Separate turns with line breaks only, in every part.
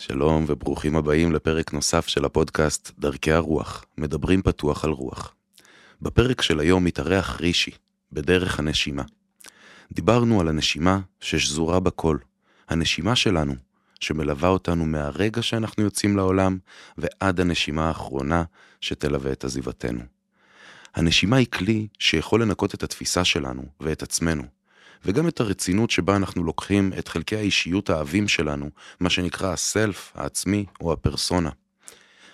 שלום וברוכים הבאים לפרק נוסף של הפודקאסט דרכי הרוח, מדברים פתוח על רוח. בפרק של היום מתארח רישי, בדרך הנשימה. דיברנו על הנשימה ששזורה בכל, הנשימה שלנו, שמלווה אותנו מהרגע שאנחנו יוצאים לעולם ועד הנשימה האחרונה שתלווה את עזיבתנו. הנשימה היא כלי שיכול לנקות את התפיסה שלנו ואת עצמנו, וגם את הרצינות שבה אנחנו לוקחים את חלקי האישיות העבים שלנו, מה שנקרא הסלף, העצמי או הפרסונה.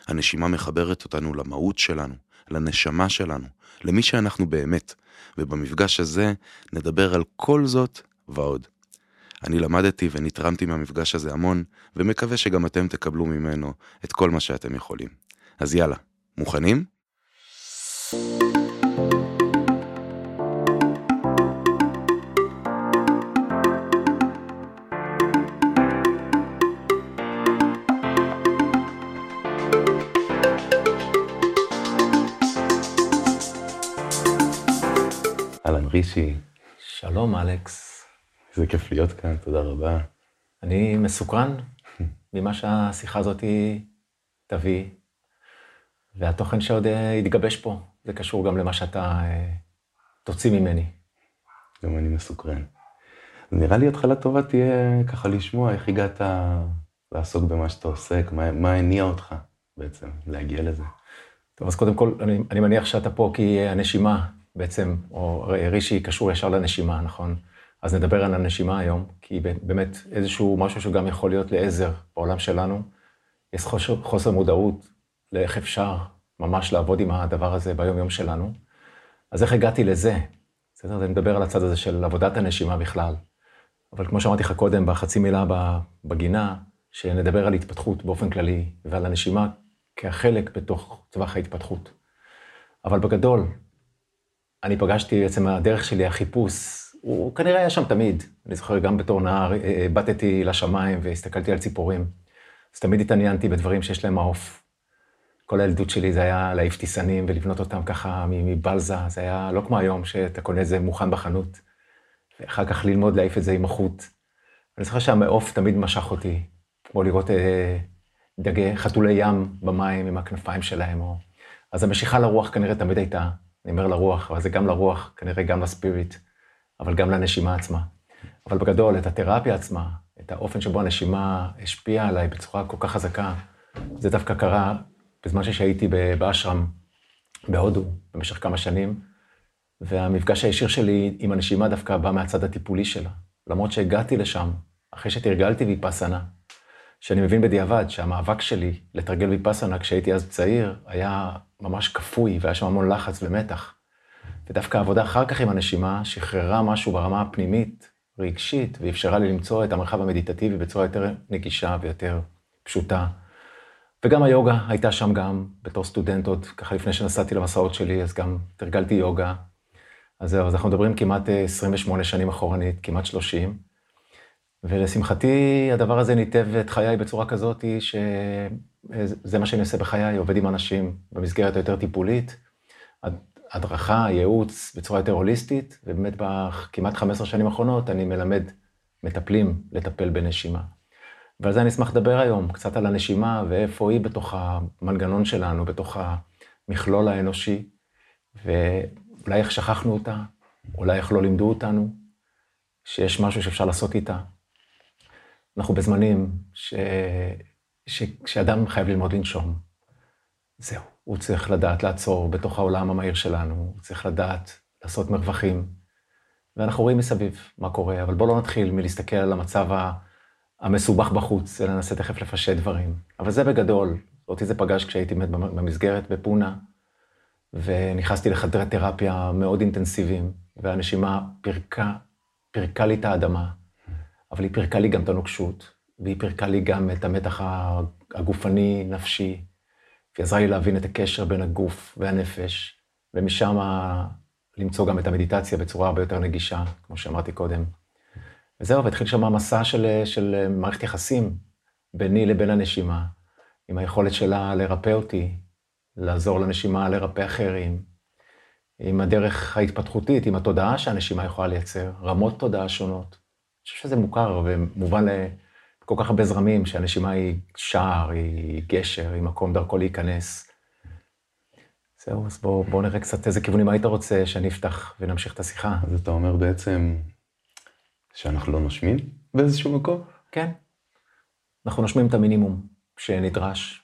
הנשימה מחברת אותנו למהות שלנו, לנשמה שלנו, למי שאנחנו באמת, ובמפגש הזה נדבר על כל זאת ועוד. אני למדתי ונתרמתי מהמפגש הזה המון, ומקווה שגם אתם תקבלו ממנו את כל מה שאתם יכולים. אז יאללה, מוכנים? רישי,
שלום, אלכס.
איזה כיף להיות כאן, תודה רבה.
אני מסוקרן ממה שהשיחה הזאת תביא, והתוכן שעוד אה, יתגבש פה, זה קשור גם למה שאתה אה, תוציא ממני.
גם אני מסוקרן. נראה לי התחלה טובה תהיה ככה לשמוע איך הגעת לעסוק במה שאתה עוסק, מה, מה הניע אותך בעצם להגיע לזה.
טוב, אז קודם כל, אני, אני מניח שאתה פה כי הנשימה בעצם, או רישי קשור ישר לנשימה, נכון? אז נדבר על הנשימה היום, כי באמת איזשהו משהו שגם יכול להיות לעזר בעולם שלנו. יש חוסר, חוסר מודעות לאיך אפשר ממש לעבוד עם הדבר הזה ביום-יום שלנו. אז איך הגעתי לזה? בסדר? אני מדבר על הצד הזה של עבודת הנשימה בכלל. אבל כמו שאמרתי לך קודם, בחצי מילה בגינה, שנדבר על התפתחות באופן כללי, ועל הנשימה כחלק בתוך טווח ההתפתחות. אבל בגדול, אני פגשתי בעצם הדרך שלי, החיפוש, הוא כנראה היה שם תמיד. אני זוכר, גם בתור נער, הבטתי לשמיים והסתכלתי על ציפורים. אז תמיד התעניינתי בדברים שיש להם מעוף. כל הילדות שלי זה היה להעיף טיסנים ולבנות אותם ככה מבלזה, זה היה לא כמו היום שאתה קונה את זה מוכן בחנות, ואחר כך ללמוד להעיף את זה עם החוט. אני זוכר שהמעוף תמיד משך אותי, כמו לראות אה, דגי, חתולי ים במים עם הכנפיים שלהם. או... אז המשיכה לרוח כנראה תמיד הייתה, אני אומר לרוח, אבל זה גם לרוח, כנראה גם לספיריט, אבל גם לנשימה עצמה. אבל בגדול, את התרפיה עצמה, את האופן שבו הנשימה השפיעה עליי בצורה כל כך חזקה, זה דווקא קרה בזמן שהייתי באשרם בהודו במשך כמה שנים, והמפגש הישיר שלי עם הנשימה דווקא בא מהצד הטיפולי שלה. למרות שהגעתי לשם, אחרי שתרגלתי ויפאסנה, שאני מבין בדיעבד שהמאבק שלי לתרגל ויפאסנה כשהייתי אז צעיר, היה ממש כפוי, והיה שם המון לחץ ומתח. ודווקא העבודה אחר כך עם הנשימה שחררה משהו ברמה הפנימית, רגשית, ואפשרה לי למצוא את המרחב המדיטטיבי בצורה יותר נגישה ויותר פשוטה. וגם היוגה הייתה שם גם, בתור סטודנט עוד, ככה לפני שנסעתי למסעות שלי, אז גם תרגלתי יוגה. אז זהו, אז אנחנו מדברים כמעט 28 שנים אחורנית, כמעט 30. ולשמחתי, הדבר הזה ניתב את חיי בצורה כזאת, שזה מה שאני עושה בחיי, עובד עם אנשים במסגרת היותר טיפולית, הדרכה, ייעוץ, בצורה יותר הוליסטית, ובאמת בכמעט 15 שנים האחרונות אני מלמד מטפלים לטפל בנשימה. ועל זה אני אשמח לדבר היום, קצת על הנשימה ואיפה היא בתוך המנגנון שלנו, בתוך המכלול האנושי, ואולי איך שכחנו אותה, אולי איך לא לימדו אותנו, שיש משהו שאפשר לעשות איתה. אנחנו בזמנים ש... ש... שאדם חייב ללמוד לנשום. זהו, הוא צריך לדעת לעצור בתוך העולם המהיר שלנו, הוא צריך לדעת לעשות מרווחים. ואנחנו רואים מסביב מה קורה, אבל בואו לא נתחיל מלהסתכל על המצב המסובך בחוץ, אלא ננסה תכף לפשט דברים. אבל זה בגדול, אותי זה פגש כשהייתי במסגרת בפונה, ונכנסתי לחדרי תרפיה מאוד אינטנסיביים, והנשימה פירקה, פירקה לי את האדמה. אבל היא פירקה לי גם את הנוקשות, והיא פירקה לי גם את המתח הגופני-נפשי, והיא עזרה לי להבין את הקשר בין הגוף והנפש, ומשם למצוא גם את המדיטציה בצורה הרבה יותר נגישה, כמו שאמרתי קודם. וזהו, והתחיל שם מסע של, של מערכת יחסים ביני לבין הנשימה, עם היכולת שלה לרפא אותי, לעזור לנשימה לרפא אחרים, עם הדרך ההתפתחותית, עם התודעה שהנשימה יכולה לייצר, רמות תודעה שונות. חושב שזה מוכר ומובן כל כך הרבה זרמים, שהנשימה היא שער, היא גשר, היא מקום דרכו להיכנס. זהו, אז בואו בוא נראה קצת איזה כיוונים היית רוצה שאני אפתח ונמשיך את השיחה.
אז אתה אומר בעצם שאנחנו לא נושמים באיזשהו מקום?
כן. אנחנו נושמים את המינימום שנדרש,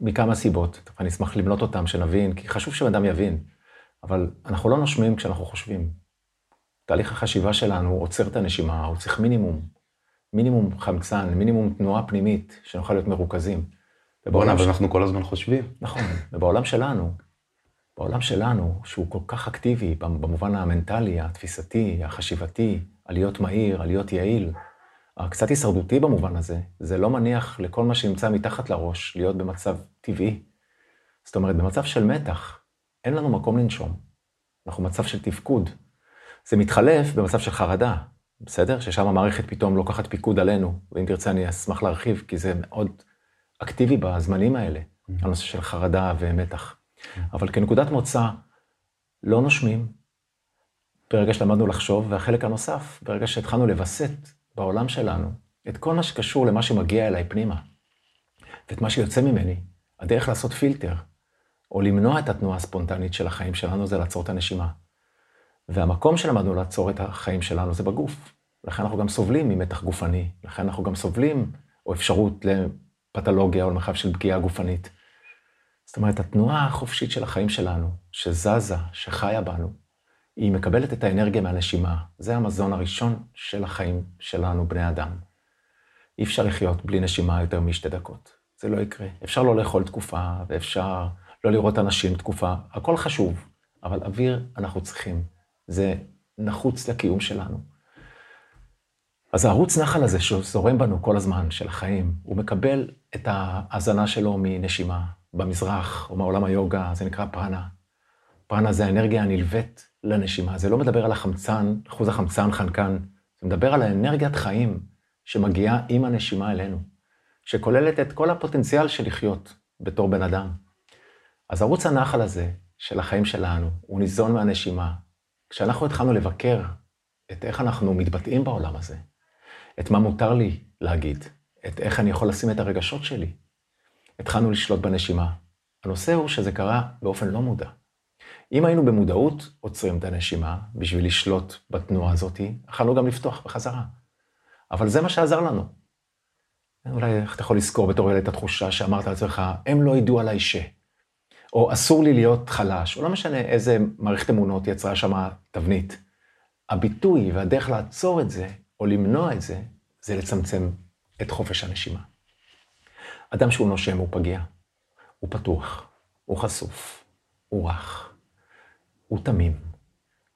מכמה סיבות. אני אשמח למנות אותם, שנבין, כי חשוב שבן יבין. אבל אנחנו לא נושמים כשאנחנו חושבים. תהליך החשיבה שלנו עוצר את הנשימה, הוא צריך מינימום. מינימום חמצן, מינימום תנועה פנימית, שנוכל להיות מרוכזים.
בואנה, אבל ש... אנחנו כל הזמן חושבים.
נכון, ובעולם שלנו, בעולם שלנו, שהוא כל כך אקטיבי, במובן המנטלי, התפיסתי, החשיבתי, עליות מהיר, עליות יעיל, הקצת הישרדותי במובן הזה, זה לא מניח לכל מה שנמצא מתחת לראש להיות במצב טבעי. זאת אומרת, במצב של מתח, אין לנו מקום לנשום. אנחנו במצב של תפקוד. זה מתחלף במצב של חרדה, בסדר? ששם המערכת פתאום לוקחת פיקוד עלינו, ואם תרצה אני אשמח להרחיב, כי זה מאוד אקטיבי בזמנים האלה, mm-hmm. הנושא של חרדה ומתח. Mm-hmm. אבל כנקודת מוצא, לא נושמים ברגע שלמדנו לחשוב, והחלק הנוסף, ברגע שהתחלנו לווסת בעולם שלנו את כל מה שקשור למה שמגיע אליי פנימה, ואת מה שיוצא ממני, הדרך לעשות פילטר, או למנוע את התנועה הספונטנית של החיים שלנו, זה לעצור את הנשימה. והמקום שלמדנו לעצור את החיים שלנו זה בגוף. לכן אנחנו גם סובלים ממתח גופני, לכן אנחנו גם סובלים, או אפשרות לפתולוגיה או למרחב של פגיעה גופנית. זאת אומרת, התנועה החופשית של החיים שלנו, שזזה, שחיה בנו, היא מקבלת את האנרגיה מהנשימה. זה המזון הראשון של החיים שלנו, בני אדם. אי אפשר לחיות בלי נשימה יותר משתי דקות. זה לא יקרה. אפשר לא לאכול תקופה, ואפשר לא לראות אנשים תקופה, הכל חשוב, אבל אוויר אנחנו צריכים. זה נחוץ לקיום שלנו. אז הערוץ נחל הזה שזורם בנו כל הזמן, של החיים, הוא מקבל את ההאזנה שלו מנשימה. במזרח או מעולם היוגה זה נקרא פרנה. פרנה זה האנרגיה הנלווית לנשימה. זה לא מדבר על החמצן, אחוז החמצן, חנקן, זה מדבר על האנרגיית חיים שמגיעה עם הנשימה אלינו, שכוללת את כל הפוטנציאל של לחיות בתור בן אדם. אז ערוץ הנחל הזה של החיים שלנו, הוא ניזון מהנשימה, כשאנחנו התחלנו לבקר את איך אנחנו מתבטאים בעולם הזה, את מה מותר לי להגיד, את איך אני יכול לשים את הרגשות שלי, התחלנו לשלוט בנשימה. הנושא הוא שזה קרה באופן לא מודע. אם היינו במודעות עוצרים את הנשימה בשביל לשלוט בתנועה הזאת, יכלנו גם לפתוח בחזרה. אבל זה מה שעזר לנו. אולי איך אתה יכול לזכור בתור ילד את התחושה שאמרת לעצמך, הם לא ידעו עליי ש... או אסור לי להיות חלש, או לא משנה איזה מערכת אמונות יצרה שם תבנית. הביטוי והדרך לעצור את זה, או למנוע את זה, זה לצמצם את חופש הנשימה. אדם שהוא נושם הוא פגיע, הוא פתוח, הוא חשוף, הוא רך, הוא תמים.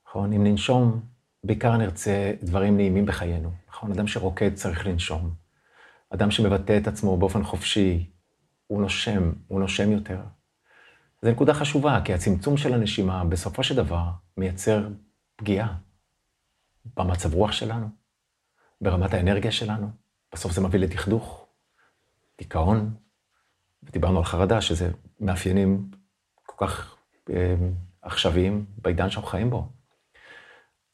נכון? אם ננשום, בעיקר נרצה דברים נעימים בחיינו. נכון? אדם שרוקד צריך לנשום. אדם שמבטא את עצמו באופן חופשי, הוא נושם, הוא נושם יותר. זו נקודה חשובה, כי הצמצום של הנשימה בסופו של דבר מייצר פגיעה במצב רוח שלנו, ברמת האנרגיה שלנו. בסוף זה מביא לדכדוך, דיכאון, ודיברנו על חרדה, שזה מאפיינים כל כך אה, עכשוויים בעידן שאנחנו חיים בו.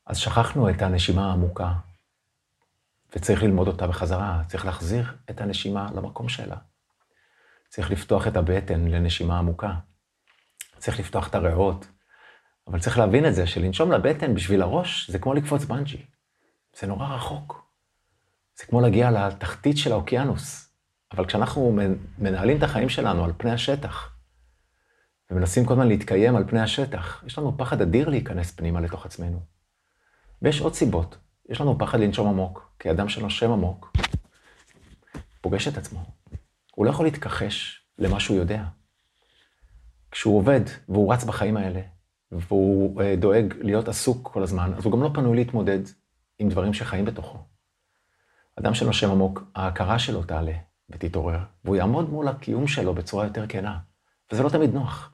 אז שכחנו את הנשימה העמוקה, וצריך ללמוד אותה בחזרה, צריך להחזיר את הנשימה למקום שלה. צריך לפתוח את הבטן לנשימה עמוקה. צריך לפתוח את הריאות. אבל צריך להבין את זה, שלנשום לבטן בשביל הראש, זה כמו לקפוץ בנג'י. זה נורא רחוק. זה כמו להגיע לתחתית של האוקיינוס. אבל כשאנחנו מנהלים את החיים שלנו על פני השטח, ומנסים כל הזמן להתקיים על פני השטח, יש לנו פחד אדיר להיכנס פנימה לתוך עצמנו. ויש עוד סיבות. יש לנו פחד לנשום עמוק, כי אדם שנושם עמוק, פוגש את עצמו. הוא לא יכול להתכחש למה שהוא יודע. כשהוא עובד והוא רץ בחיים האלה, והוא אה, דואג להיות עסוק כל הזמן, אז הוא גם לא פנוי להתמודד עם דברים שחיים בתוכו. אדם שנושם עמוק, ההכרה שלו תעלה ותתעורר, והוא יעמוד מול הקיום שלו בצורה יותר כנה, וזה לא תמיד נוח.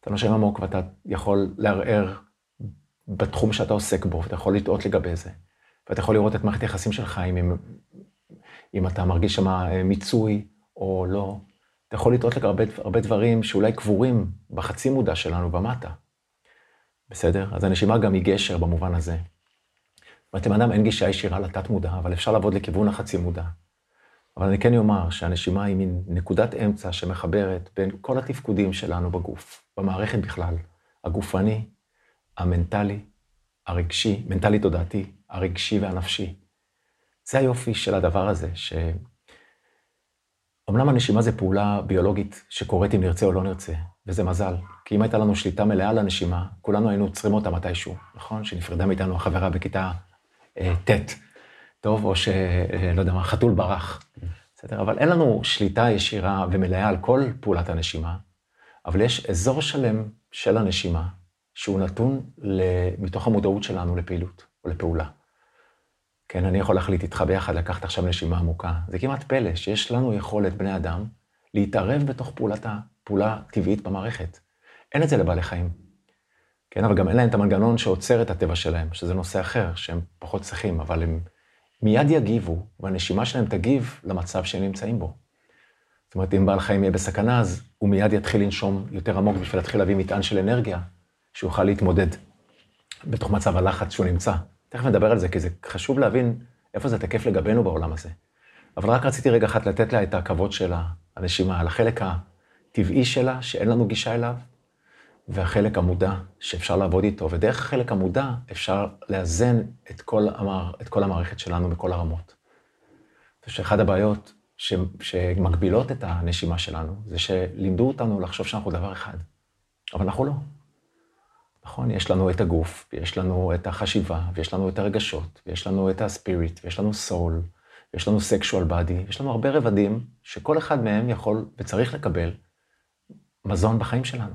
אתה נושם עמוק ואתה יכול לערער בתחום שאתה עוסק בו, ואתה יכול לטעות לגבי זה, ואתה יכול לראות את מערכת היחסים שלך, אם, אם אתה מרגיש שם אה, מיצוי או לא, אתה יכול לטעות לגבי הרבה דברים שאולי קבורים בחצי מודע שלנו במטה. בסדר? אז הנשימה גם היא גשר במובן הזה. אומרת, לבן אדם אין גישה ישירה לתת מודע, אבל אפשר לעבוד לכיוון החצי מודע. אבל אני כן אומר שהנשימה היא מין נקודת אמצע שמחברת בין כל התפקודים שלנו בגוף, במערכת בכלל, הגופני, המנטלי, הרגשי, מנטלי-תודעתי, הרגשי והנפשי. זה היופי של הדבר הזה, ש... אמנם הנשימה זה פעולה ביולוגית שקורית אם נרצה או לא נרצה, וזה מזל. כי אם הייתה לנו שליטה מלאה על הנשימה, כולנו היינו עוצרים אותה מתישהו, נכון? שנפרדה מאיתנו החברה בכיתה אה, ט', טוב, או שלא אה, יודע מה, חתול ברח. בסדר? אבל אין לנו שליטה ישירה ומלאה על כל פעולת הנשימה, אבל יש אזור שלם של הנשימה, שהוא נתון מתוך המודעות שלנו לפעילות או לפעולה. כן, אני יכול להחליט איתך ביחד לקחת עכשיו נשימה עמוקה. זה כמעט פלא שיש לנו יכולת, בני אדם, להתערב בתוך פעולת, פעולה טבעית במערכת. אין את זה לבעלי חיים. כן, אבל גם אין להם את המנגנון שעוצר את הטבע שלהם, שזה נושא אחר, שהם פחות צריכים, אבל הם מיד יגיבו, והנשימה שלהם תגיב למצב שהם נמצאים בו. זאת אומרת, אם בעל חיים יהיה בסכנה, אז הוא מיד יתחיל לנשום יותר עמוק בשביל להתחיל להביא מטען של אנרגיה, שהוא יוכל להתמודד בתוך מצב הלחץ שהוא נמצא. תכף נדבר על זה, כי זה חשוב להבין איפה זה תקף לגבינו בעולם הזה. אבל רק רציתי רגע אחת לתת לה את הכבוד של הנשימה, על החלק הטבעי שלה, שאין לנו גישה אליו, והחלק המודע שאפשר לעבוד איתו, ודרך החלק המודע אפשר לאזן את כל, המער, את כל המערכת שלנו בכל הרמות. שאחת הבעיות ש, שמגבילות את הנשימה שלנו, זה שלימדו אותנו לחשוב שאנחנו דבר אחד, אבל אנחנו לא. נכון? יש לנו את הגוף, ויש לנו את החשיבה, ויש לנו את הרגשות, ויש לנו את הספיריט, ויש לנו סול, ויש לנו סקשואל בדי, יש לנו הרבה רבדים שכל אחד מהם יכול וצריך לקבל מזון בחיים שלנו.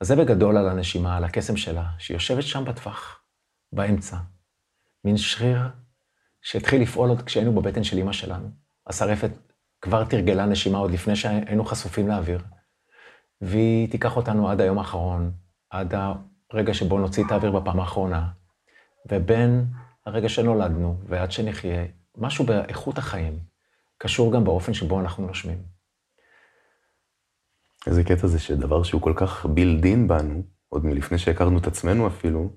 אז זה בגדול על הנשימה, על הקסם שלה, שהיא יושבת שם בטווח, באמצע. מין שריר שהתחיל לפעול עוד כשהיינו בבטן של אימא שלנו. השרפת כבר תרגלה נשימה עוד לפני שהיינו חשופים לאוויר. והיא תיקח אותנו עד היום האחרון, עד הרגע שבו נוציא את האוויר בפעם האחרונה. ובין הרגע שנולדנו ועד שנחיה, משהו באיכות החיים קשור גם באופן שבו אנחנו נושמים.
איזה קטע זה שדבר שהוא כל כך בילדין בנו, עוד מלפני שהכרנו את עצמנו אפילו,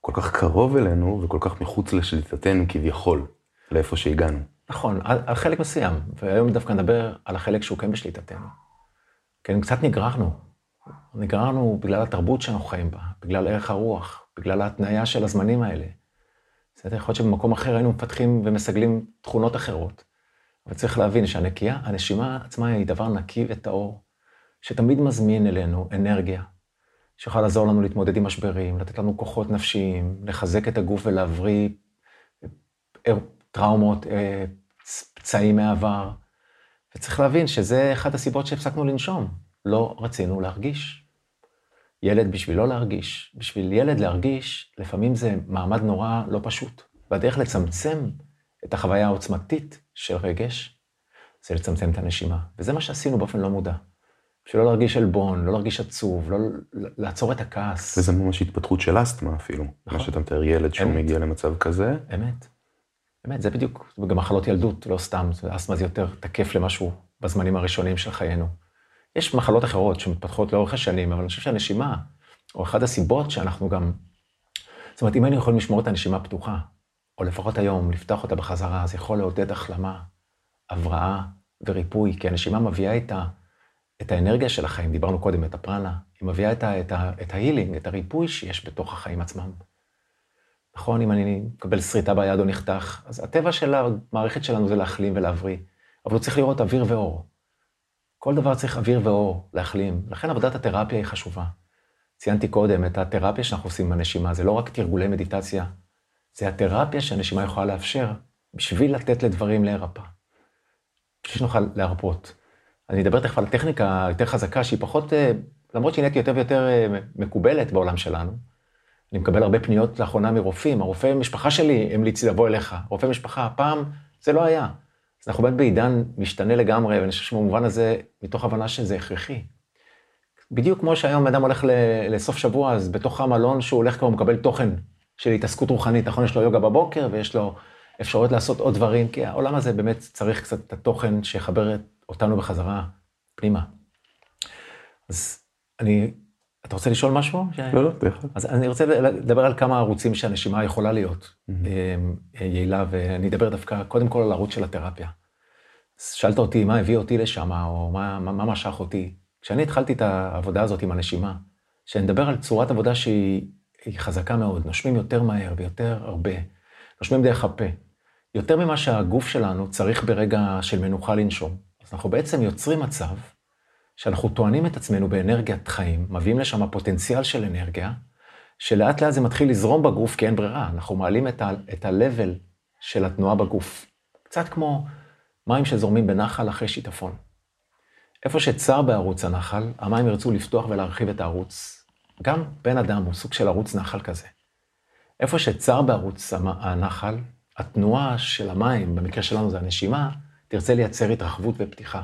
כל כך קרוב אלינו וכל כך מחוץ לשליטתנו כביכול, לאיפה שהגענו.
נכון, על, על חלק מסוים, והיום דווקא נדבר על החלק שהוא כן בשליטתנו. כן, קצת נגררנו. נגררנו בגלל התרבות שאנחנו חיים בה, בגלל ערך הרוח, בגלל ההתניה של הזמנים האלה. בסדר? יכול להיות שבמקום אחר היינו מפתחים ומסגלים תכונות אחרות. אבל צריך להבין שהנקייה, הנשימה עצמה היא דבר נקי וטהור. שתמיד מזמין אלינו אנרגיה, שיכול לעזור לנו להתמודד עם משברים, לתת לנו כוחות נפשיים, לחזק את הגוף ולהבריא אה, טראומות, אה, פצעים מהעבר. וצריך להבין שזה אחת הסיבות שהפסקנו לנשום. לא רצינו להרגיש. ילד בשביל לא להרגיש, בשביל ילד להרגיש, לפעמים זה מעמד נורא לא פשוט. והדרך לצמצם את החוויה העוצמתית של רגש, זה לצמצם את הנשימה. וזה מה שעשינו באופן לא מודע. שלא להרגיש עלבון, לא להרגיש עצוב, לא לעצור את הכעס.
וזה ממש התפתחות של אסתמה אפילו. נכון. מה שאתה מתאר ילד שהוא אמת. מגיע למצב כזה.
אמת. אמת, זה בדיוק, גם מחלות ילדות, לא סתם, אסתמה זה יותר תקף למשהו בזמנים הראשונים של חיינו. יש מחלות אחרות שמתפתחות לאורך השנים, אבל אני חושב שהנשימה, או אחת הסיבות שאנחנו גם... זאת אומרת, אם היינו יכולים לשמור את הנשימה פתוחה, או לפחות היום לפתוח אותה בחזרה, זה יכול לעודד החלמה, הבראה וריפוי, כי הנשימה מביאה איתה את האנרגיה של החיים, דיברנו קודם, את הפרנה, היא מביאה את, ה, את, את ההילינג, את הריפוי שיש בתוך החיים עצמם. נכון, אם אני מקבל שריטה ביד או נחתך, אז הטבע של המערכת שלנו זה להחלים ולהבריא, אבל הוא צריך לראות אוויר ואור. כל דבר צריך אוויר ואור להחלים, לכן עבודת התרפיה היא חשובה. ציינתי קודם את התרפיה שאנחנו עושים בנשימה, זה לא רק תרגולי מדיטציה, זה התרפיה שהנשימה יכולה לאפשר בשביל לתת לדברים להירפא. בשביל שנוכל להרפות. אני אדבר תכף על טכניקה יותר חזקה, שהיא פחות, אה, למרות שהיא נהייתי יותר ויותר אה, מקובלת בעולם שלנו. אני מקבל הרבה פניות לאחרונה מרופאים, הרופא משפחה שלי המליץ לבוא אליך, רופא משפחה, פעם זה לא היה. אנחנו באמת בעידן משתנה לגמרי, ואני חושב שבמובן הזה, מתוך הבנה שזה הכרחי. בדיוק כמו שהיום אדם הולך לסוף שבוע, אז בתוך המלון שהוא הולך כבר מקבל תוכן של התעסקות רוחנית, נכון? יש לו יוגה בבוקר ויש לו אפשרויות לעשות עוד דברים, כי העולם הזה באמת צריך קצת את התוכן שיחבר אותנו בחזרה פנימה. אז אני אתה רוצה לשאול משהו?
לא, לא, תכף.
אז אני רוצה לדבר על כמה ערוצים שהנשימה יכולה להיות mm-hmm. יעילה, ואני אדבר דווקא קודם כל על הערוץ של התרפיה. שאלת אותי מה הביא אותי לשם, או מה, מה, מה משך אותי. כשאני התחלתי את העבודה הזאת עם הנשימה, שאני מדבר על צורת עבודה שהיא חזקה מאוד, נושמים יותר מהר ויותר הרבה, נושמים דרך הפה. יותר ממה שהגוף שלנו צריך ברגע של מנוחה לנשום. אז אנחנו בעצם יוצרים מצב שאנחנו טוענים את עצמנו באנרגיית חיים, מביאים לשם פוטנציאל של אנרגיה, שלאט לאט זה מתחיל לזרום בגוף כי אין ברירה, אנחנו מעלים את ה-level של התנועה בגוף. קצת כמו מים שזורמים בנחל אחרי שיטפון. איפה שצר בערוץ הנחל, המים ירצו לפתוח ולהרחיב את הערוץ. גם בן אדם הוא סוג של ערוץ נחל כזה. איפה שצר בערוץ הנחל, התנועה של המים, במקרה שלנו זה הנשימה, תרצה לייצר התרחבות ופתיחה.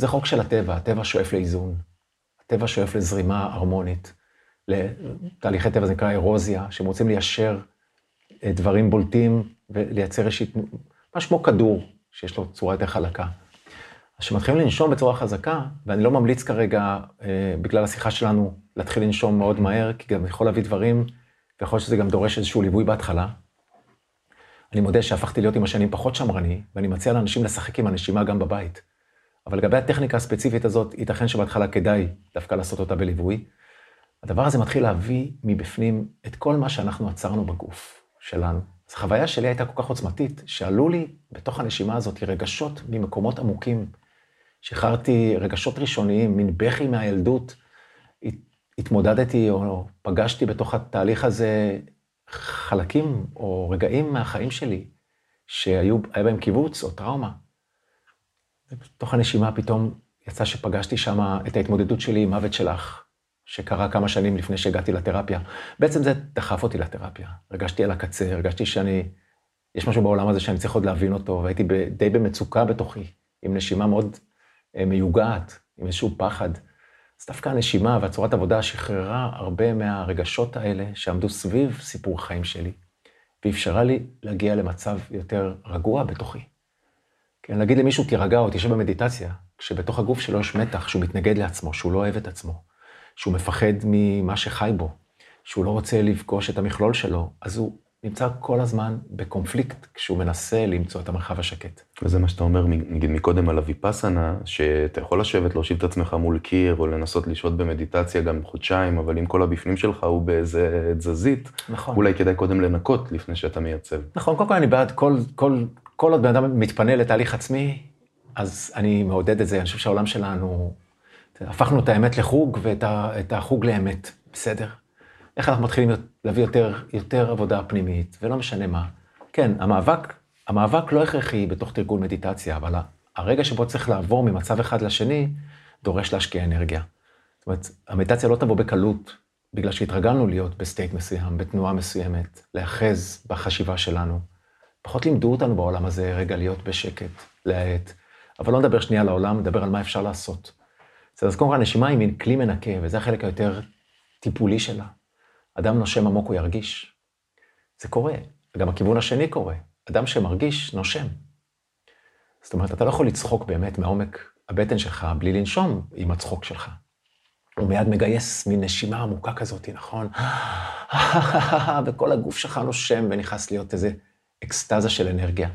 זה חוק של הטבע, הטבע שואף לאיזון. הטבע שואף לזרימה הרמונית. לתהליכי טבע זה נקרא אירוזיה, שהם רוצים ליישר אה, דברים בולטים ולייצר ראשית, ממש כמו כדור, שיש לו צורה יותר חלקה. אז כשמתחילים לנשום בצורה חזקה, ואני לא ממליץ כרגע, אה, בגלל השיחה שלנו, להתחיל לנשום מאוד מהר, כי גם יכול להביא דברים, ויכול להיות שזה גם דורש איזשהו ליווי בהתחלה. אני מודה שהפכתי להיות עם השנים פחות שמרני, ואני מציע לאנשים לשחק עם הנשימה גם בבית. אבל לגבי הטכניקה הספציפית הזאת, ייתכן שבהתחלה כדאי דווקא לעשות אותה בליווי. הדבר הזה מתחיל להביא מבפנים את כל מה שאנחנו עצרנו בגוף שלנו. אז החוויה שלי הייתה כל כך עוצמתית, שעלו לי בתוך הנשימה הזאת רגשות ממקומות עמוקים. שחררתי רגשות ראשוניים, מין בכי מהילדות. התמודדתי או פגשתי בתוך התהליך הזה חלקים או רגעים מהחיים שלי, שהיו בהם קיבוץ או טראומה. בתוך הנשימה פתאום יצא שפגשתי שם את ההתמודדות שלי עם מוות של אח, שקרה כמה שנים לפני שהגעתי לתרפיה. בעצם זה דחף אותי לתרפיה. הרגשתי על הקצה, הרגשתי שאני, יש משהו בעולם הזה שאני צריך עוד להבין אותו, והייתי די במצוקה בתוכי, עם נשימה מאוד אה, מיוגעת, עם איזשהו פחד. אז דווקא הנשימה והצורת עבודה שחררה הרבה מהרגשות האלה שעמדו סביב סיפור החיים שלי, ואפשרה לי להגיע למצב יותר רגוע בתוכי. כן, להגיד למישהו תירגע או תשב במדיטציה, כשבתוך הגוף שלו יש מתח, שהוא מתנגד לעצמו, שהוא לא אוהב את עצמו, שהוא מפחד ממה שחי בו, שהוא לא רוצה לפגוש את המכלול שלו, אז הוא נמצא כל הזמן בקונפליקט כשהוא מנסה למצוא את המרחב השקט.
וזה מה שאתה אומר, נגיד מקודם על הוויפאסנה, שאתה יכול לשבת, להושיב את עצמך מול קיר, או לנסות לשהות במדיטציה גם חודשיים, אבל אם כל הבפנים שלך הוא באיזה תזזית, נכון. אולי כדאי קודם לנקות לפני שאתה מייצב.
נכון, קודם כל אני בעד כל, כל, כל עוד בן אדם מתפנה לתהליך עצמי, אז אני מעודד את זה, אני חושב שהעולם שלנו, הפכנו את האמת לחוג ואת החוג לאמת, בסדר? איך אנחנו מתחילים להביא יותר, יותר עבודה פנימית, ולא משנה מה. כן, המאבק, המאבק לא הכרחי בתוך תרגול מדיטציה, אבל הרגע שבו צריך לעבור ממצב אחד לשני, דורש להשקיע אנרגיה. זאת אומרת, המדיטציה לא תבוא בקלות, בגלל שהתרגלנו להיות ב state מסוים, בתנועה מסוימת, להאחז בחשיבה שלנו. פחות לימדו אותנו בעולם הזה רגע להיות בשקט, להאט. אבל לא נדבר שנייה על העולם, נדבר על מה אפשר לעשות. אז קודם כל, הנשימה היא מין כלי מנקה, וזה החלק היותר טיפולי שלה. אדם נושם עמוק הוא ירגיש. זה קורה, וגם הכיוון השני קורה. אדם שמרגיש, נושם. זאת אומרת, אתה לא יכול לצחוק באמת מעומק הבטן שלך בלי לנשום עם הצחוק שלך. הוא מיד מגייס מין נשימה עמוקה כזאת, נכון? וכל הגוף שלך נושם ונכנס להיות איזה אקסטזה של אנרגיה.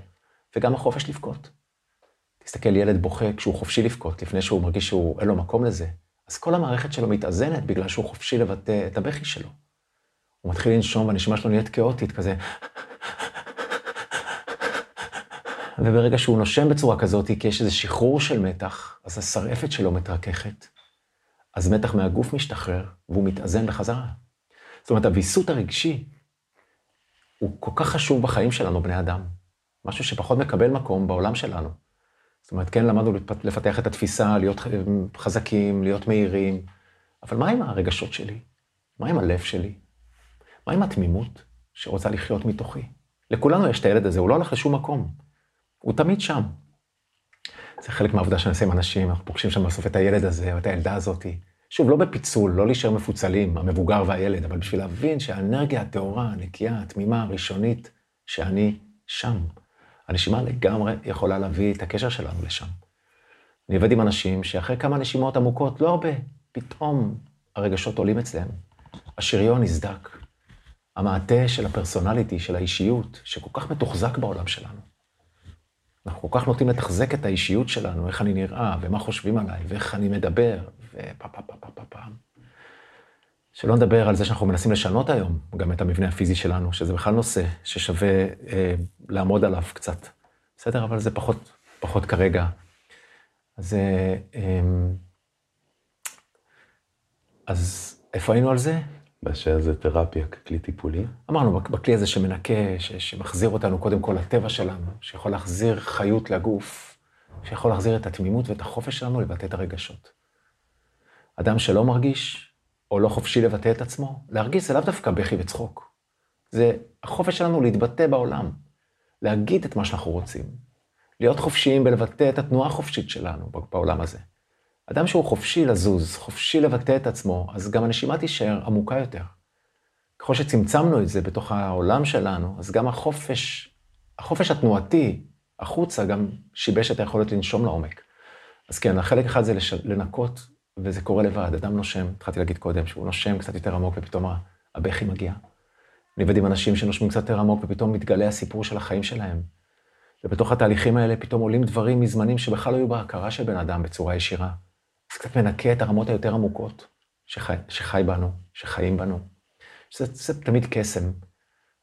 וגם החופש לבכות. תסתכל, ילד בוכה כשהוא חופשי לבכות, לפני שהוא מרגיש שאין לו מקום לזה. אז כל המערכת שלו מתאזנת בגלל שהוא חופשי לבטא את הבכי שלו. הוא מתחיל לנשום והנשימה שלו נהיית כאוטית כזה. וברגע שהוא נושם בצורה כזאת, כי יש איזה שחרור של מתח, אז השרעפת שלו מתרככת. אז מתח מהגוף משתחרר, והוא מתאזן בחזרה. זאת אומרת, הוויסות הרגשי הוא כל כך חשוב בחיים שלנו, בני אדם. משהו שפחות מקבל מקום בעולם שלנו. זאת אומרת, כן למדנו לפתח את התפיסה, להיות חזקים, להיות מהירים, אבל מה עם הרגשות שלי? מה עם הלב שלי? מה עם התמימות שרוצה לחיות מתוכי? לכולנו יש את הילד הזה, הוא לא הולך לשום מקום. הוא תמיד שם. זה חלק מהעבודה שאני עושה עם אנשים, אנחנו פוגשים שם בסוף את הילד הזה, או את הילדה הזאתי. שוב, לא בפיצול, לא להישאר מפוצלים, המבוגר והילד, אבל בשביל להבין שהאנרגיה הטהורה, הנקייה, התמימה, הראשונית, שאני שם. הנשימה לגמרי יכולה להביא את הקשר שלנו לשם. אני עובד עם אנשים שאחרי כמה נשימות עמוקות, לא הרבה, פתאום הרגשות עולים אצלם. השריון נסדק. המעטה של הפרסונליטי, של האישיות, שכל כך מתוחזק בעולם שלנו. אנחנו כל כך נוטים לתחזק את האישיות שלנו, איך אני נראה, ומה חושבים עליי, ואיך אני מדבר, ופה פה פה. שלא נדבר על זה שאנחנו מנסים לשנות היום גם את המבנה הפיזי שלנו, שזה בכלל נושא ששווה אה, לעמוד עליו קצת. בסדר, אבל זה פחות, פחות כרגע. אז, אה, אה, אז איפה היינו על זה?
באשר זה תרפיה ככלי טיפולי?
אמרנו, בכלי הזה שמנקה, ש, שמחזיר אותנו קודם כל לטבע שלנו, שיכול להחזיר חיות לגוף, שיכול להחזיר את התמימות ואת החופש שלנו לבטא את הרגשות. אדם שלא מרגיש, או לא חופשי לבטא את עצמו, להרגיש זה לאו דווקא בכי וצחוק. זה החופש שלנו להתבטא בעולם, להגיד את מה שאנחנו רוצים, להיות חופשיים בלבטא את התנועה החופשית שלנו בעולם הזה. אדם שהוא חופשי לזוז, חופשי לבטא את עצמו, אז גם הנשימה תישאר עמוקה יותר. ככל שצמצמנו את זה בתוך העולם שלנו, אז גם החופש, החופש התנועתי החוצה גם שיבש את היכולת לנשום לעומק. אז כן, החלק אחד זה לש... לנקות, וזה קורה לבד. אדם נושם, התחלתי להגיד קודם, שהוא נושם קצת יותר עמוק ופתאום הבכי מגיע. אני עובד עם אנשים שנושמים קצת יותר עמוק ופתאום מתגלה הסיפור של החיים שלהם. ובתוך התהליכים האלה פתאום עולים דברים מזמנים שבכלל לא היו בהכרה של בן אדם בצורה ישירה. זה קצת מנקה את הרמות היותר עמוקות שחי, שחי בנו, שחיים בנו. זה, זה תמיד קסם.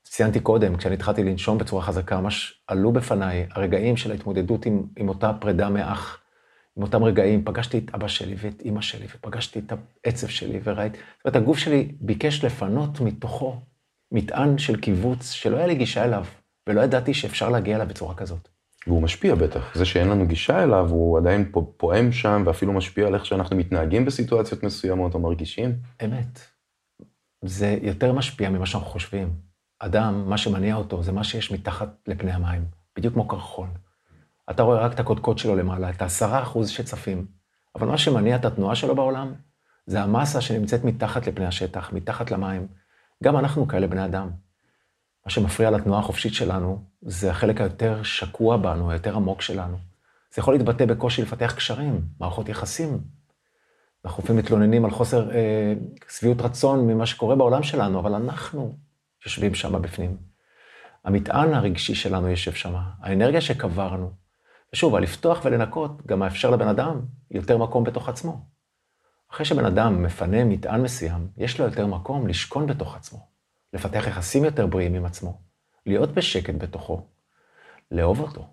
ציינתי קודם, כשאני התחלתי לנשום בצורה חזקה, ממש עלו בפניי הרגעים של ההתמודדות עם, עם אותה פרידה מאח, עם אותם רגעים. פגשתי את אבא שלי ואת אימא שלי, ופגשתי את העצב שלי, וראיתי, זאת אומרת, הגוף שלי ביקש לפנות מתוכו מטען של קיבוץ שלא היה לי גישה אליו, ולא ידעתי שאפשר להגיע אליו בצורה כזאת.
והוא משפיע בטח. זה שאין לנו גישה אליו, הוא עדיין פועם שם, ואפילו משפיע על איך שאנחנו מתנהגים בסיטואציות מסוימות או מרגישים.
אמת. זה יותר משפיע ממה שאנחנו חושבים. אדם, מה שמניע אותו זה מה שיש מתחת לפני המים, בדיוק כמו קרחון. אתה רואה רק את הקודקוד שלו למעלה, את העשרה אחוז שצפים, אבל מה שמניע את התנועה שלו בעולם, זה המסה שנמצאת מתחת לפני השטח, מתחת למים. גם אנחנו כאלה בני אדם. מה שמפריע לתנועה החופשית שלנו, זה החלק היותר שקוע בנו, היותר עמוק שלנו. זה יכול להתבטא בקושי לפתח קשרים, מערכות יחסים. אנחנו לפעמים מתלוננים על חוסר אה, שביעות רצון ממה שקורה בעולם שלנו, אבל אנחנו יושבים שם בפנים. המטען הרגשי שלנו יושב שם, האנרגיה שקברנו. ושוב, על לפתוח ולנקות, גם מאפשר לבן אדם יותר מקום בתוך עצמו. אחרי שבן אדם מפנה מטען מסוים, יש לו יותר מקום לשכון בתוך עצמו. לפתח יחסים יותר בריאים עם עצמו, להיות בשקט בתוכו, לאהוב אותו.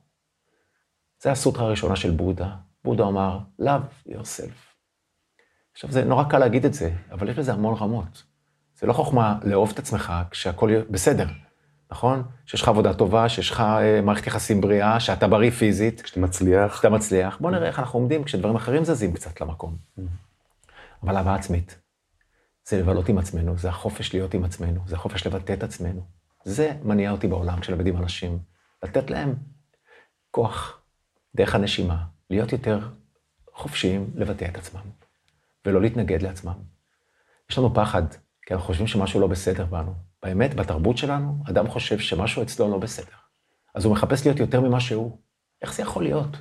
זה הסוטרה הראשונה של בודה. בודה אמר, love yourself. עכשיו, זה נורא קל להגיד את זה, אבל יש לזה המון רמות. זה לא חוכמה לאהוב את עצמך כשהכול בסדר, נכון? שיש לך עבודה טובה, שיש לך אה, מערכת יחסים בריאה, שאתה בריא פיזית.
כשאתה מצליח.
כשאתה מצליח. בוא נראה איך אנחנו עומדים כשדברים אחרים זזים קצת למקום. Mm-hmm. אבל אהבה עצמית, זה לבלות עם עצמנו, זה החופש להיות עם עצמנו, זה החופש לבטא את עצמנו. זה מניע אותי בעולם כשלמדים אנשים. לתת להם כוח, דרך הנשימה, להיות יותר חופשיים לבטא את עצמם, ולא להתנגד לעצמם. יש לנו פחד, כי אנחנו חושבים שמשהו לא בסדר בנו. באמת, בתרבות שלנו, אדם חושב שמשהו אצלו לא בסדר. אז הוא מחפש להיות יותר ממה שהוא. איך זה יכול להיות?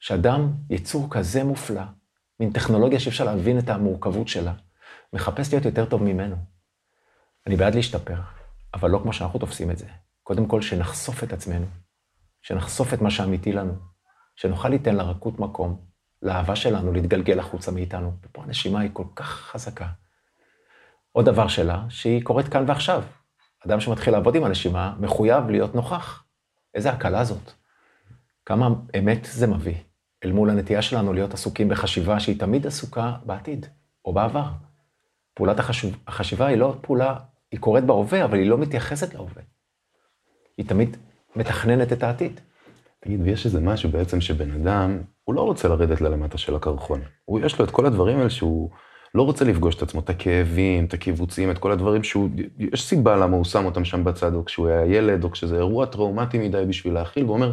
שאדם, יצור כזה מופלא, מין טכנולוגיה שאפשר להבין את המורכבות שלה, מחפש להיות יותר טוב ממנו. אני בעד להשתפר, אבל לא כמו שאנחנו תופסים את זה. קודם כל, שנחשוף את עצמנו, שנחשוף את מה שאמיתי לנו, שנוכל ליתן לרכות מקום, לאהבה שלנו להתגלגל החוצה מאיתנו. ופה הנשימה היא כל כך חזקה. עוד דבר שלה, שהיא קורית כאן ועכשיו. אדם שמתחיל לעבוד עם הנשימה, מחויב להיות נוכח. איזה הקלה זאת. כמה אמת זה מביא, אל מול הנטייה שלנו להיות עסוקים בחשיבה שהיא תמיד עסוקה בעתיד, או בעבר. פעולת החשוב, החשיבה היא לא פעולה, היא קורית בהווה, אבל היא לא מתייחסת להווה. היא תמיד מתכננת את העתיד.
תגיד, ויש איזה משהו בעצם שבן אדם, הוא לא רוצה לרדת ללמטה של הקרחון. הוא, יש לו את כל הדברים האלה שהוא לא רוצה לפגוש את עצמו, את הכאבים, את הקיבוצים, את כל הדברים שהוא, יש סיבה למה הוא שם אותם שם בצד, או כשהוא היה ילד, או כשזה אירוע טראומטי מדי בשביל להכיל, והוא אומר,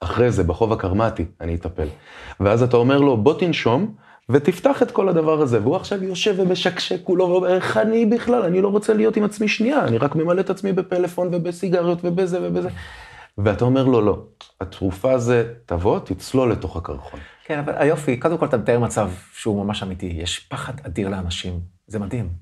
אחרי זה, בחוב הקרמטי, אני אטפל. ואז אתה אומר לו, בוא תנשום, ותפתח את כל הדבר הזה, והוא עכשיו יושב ומשקשק כולו, ואומר, איך אני בכלל, אני לא רוצה להיות עם עצמי שנייה, אני רק ממלא את עצמי בפלאפון ובסיגריות ובזה ובזה. ואתה אומר לו, לא, התרופה זה, תבוא, תצלול לתוך הקרחון.
כן, אבל היופי, קודם כל אתה מתאר מצב שהוא ממש אמיתי. יש פחד אדיר לאנשים, זה מדהים.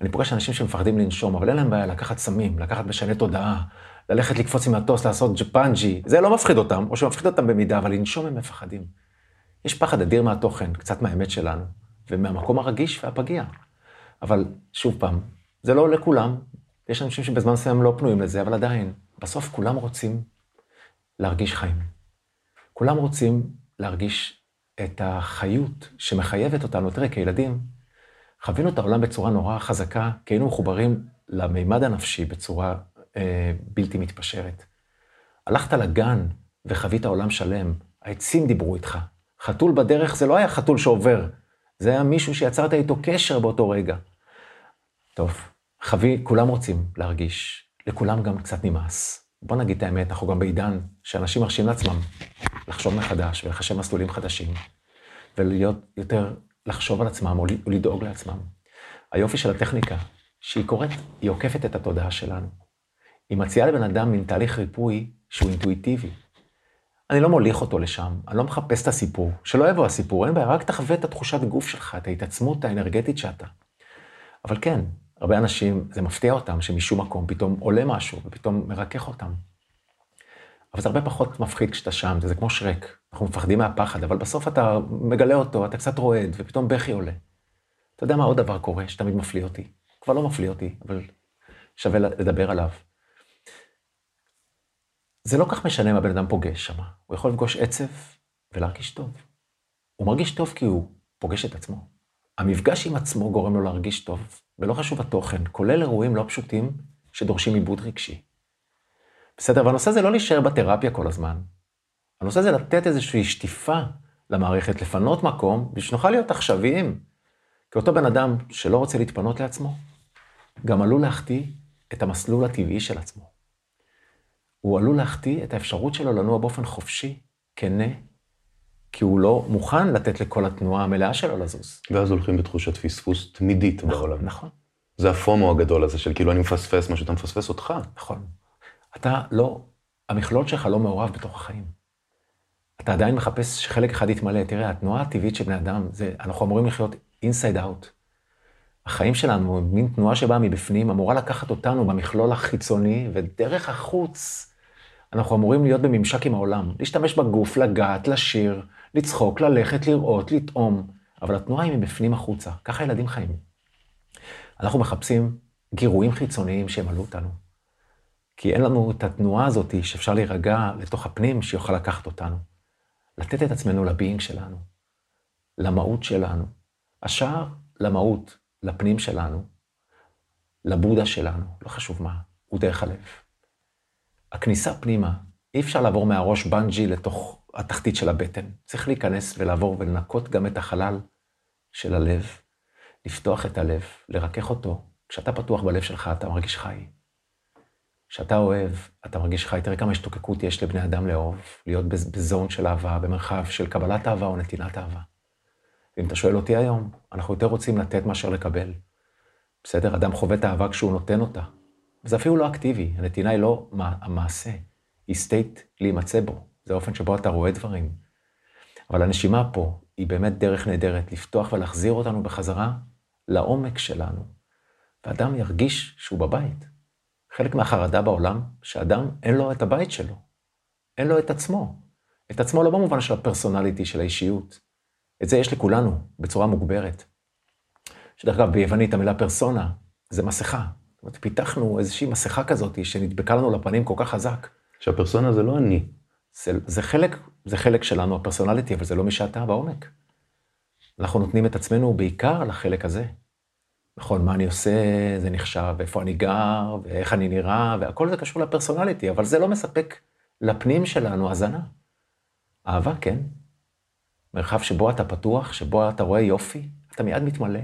אני פוגש אנשים שמפחדים לנשום, אבל אין להם בעיה לקחת סמים, לקחת משנה תודעה, ללכת לקפוץ עם מטוס, לעשות ג'פנג'י. זה לא מפחיד אותם, או שמפחיד אותם במידה, אבל לנשום הם מפחדים. יש פחד אדיר מהתוכן, קצת מהאמת שלנו, ומהמקום הרגיש והפגיע. אבל שוב פעם, זה לא לכולם. יש אנשים שבזמן מסוים לא פנויים לזה, אבל עדיין, בסוף כולם רוצים להרגיש חיים. כולם רוצים להרגיש את החיות שמחייבת אותנו. תראה, כילדים, חווינו את העולם בצורה נורא חזקה, כי היינו מחוברים למימד הנפשי בצורה אה, בלתי מתפשרת. הלכת לגן וחווית עולם שלם, העצים דיברו איתך. חתול בדרך זה לא היה חתול שעובר, זה היה מישהו שיצרת איתו קשר באותו רגע. טוב, חווי, כולם רוצים להרגיש, לכולם גם קצת נמאס. בוא נגיד את האמת, אנחנו גם בעידן שאנשים מרשים לעצמם לחשוב מחדש ולחשב מסלולים חדשים, ולהיות יותר, לחשוב על עצמם או לדאוג לעצמם. היופי של הטכניקה, שהיא קורית, היא עוקפת את התודעה שלנו. היא מציעה לבן אדם מין תהליך ריפוי שהוא אינטואיטיבי. אני לא מוליך אותו לשם, אני לא מחפש את הסיפור, שלא יבוא הסיפור, אין בעיה, רק תחווה את התחושת גוף שלך, את ההתעצמות האנרגטית שאתה. אבל כן, הרבה אנשים, זה מפתיע אותם שמשום מקום פתאום עולה משהו ופתאום מרכך אותם. אבל זה הרבה פחות מפחיד כשאתה שם, זה, כמו שרק, אנחנו מפחדים מהפחד, אבל בסוף אתה מגלה אותו, אתה קצת רועד, ופתאום בכי עולה. אתה יודע מה עוד דבר קורה שתמיד מפליא אותי? כבר לא מפליא אותי, אבל שווה לדבר עליו. זה לא כך משנה מה בן אדם פוגש שם, הוא יכול לפגוש עצב ולהרגיש טוב. הוא מרגיש טוב כי הוא פוגש את עצמו. המפגש עם עצמו גורם לו להרגיש טוב, ולא חשוב התוכן, כולל אירועים לא פשוטים שדורשים עיבוד רגשי. בסדר, והנושא זה לא להישאר בתרפיה כל הזמן. הנושא זה לתת איזושהי שטיפה למערכת, לפנות מקום, בשביל שנוכל להיות עכשוויים. כי אותו בן אדם שלא רוצה להתפנות לעצמו, גם עלול להחטיא את המסלול הטבעי של עצמו. הוא עלול להחטיא את האפשרות שלו לנוע באופן חופשי, כנה, כי הוא לא מוכן לתת לכל התנועה המלאה שלו לזוז.
ואז הולכים בתחושת פספוס תמידית
נכון,
בעולם.
נכון.
זה הפומו הגדול הזה של כאילו אני מפספס משהו, אתה מפספס אותך.
נכון. אתה לא, המכלול שלך לא מעורב בתוך החיים. אתה עדיין מחפש שחלק אחד יתמלא. תראה, התנועה הטבעית של בני אדם, זה, אנחנו אמורים לחיות אינסייד אאוט. החיים שלנו, מין תנועה שבאה מבפנים, אמורה לקחת אותנו במכלול החיצוני, ודרך החוץ, אנחנו אמורים להיות בממשק עם העולם. להשתמש בגוף, לגעת, לשיר, לצחוק, ללכת, לראות, לטעום. אבל התנועה היא מבפנים החוצה. ככה ילדים חיים. אנחנו מחפשים גירויים חיצוניים שימלאו אותנו. כי אין לנו את התנועה הזאת שאפשר להירגע לתוך הפנים שיוכל לקחת אותנו. לתת את עצמנו לביינג שלנו, למהות שלנו. השער למהות, לפנים שלנו, לבודה שלנו, לא חשוב מה, הוא דרך הלב. הכניסה פנימה, אי אפשר לעבור מהראש בנג'י לתוך התחתית של הבטן. צריך להיכנס ולעבור ולנקות גם את החלל של הלב, לפתוח את הלב, לרכך אותו. כשאתה פתוח בלב שלך, אתה מרגיש חי. כשאתה אוהב, אתה מרגיש חי. תראה כמה השתוקקות יש לבני אדם לאהוב, להיות בזון של אהבה, במרחב של קבלת אהבה או נתינת אהבה. ואם אתה שואל אותי היום, אנחנו יותר רוצים לתת מאשר לקבל. בסדר? אדם חווה את האהבה כשהוא נותן אותה. וזה אפילו לא אקטיבי, הנתינה היא לא המעשה, היא סטייט להימצא בו. זה האופן שבו אתה רואה דברים. אבל הנשימה פה היא באמת דרך נהדרת, לפתוח ולהחזיר אותנו בחזרה לעומק שלנו. ואדם ירגיש שהוא בבית. חלק מהחרדה בעולם, שאדם אין לו את הבית שלו, אין לו את עצמו. את עצמו לא במובן של הפרסונליטי, של האישיות. את זה יש לכולנו, בצורה מוגברת. שדרך אגב, ביוונית המילה פרסונה זה מסכה. אומרת, פיתחנו איזושהי מסכה כזאת שנדבקה לנו לפנים כל כך חזק.
שהפרסונה זה לא אני.
זה, זה, חלק, זה חלק שלנו, הפרסונליטי, אבל זה לא מי שאתה בעומק. אנחנו נותנים את עצמנו בעיקר לחלק הזה. נכון, מה אני עושה, זה נחשב, איפה אני גר, ואיך אני נראה, והכל זה קשור לפרסונליטי, אבל זה לא מספק לפנים שלנו הזנה. אהבה, כן. מרחב שבו אתה פתוח, שבו אתה רואה יופי, אתה מיד מתמלא.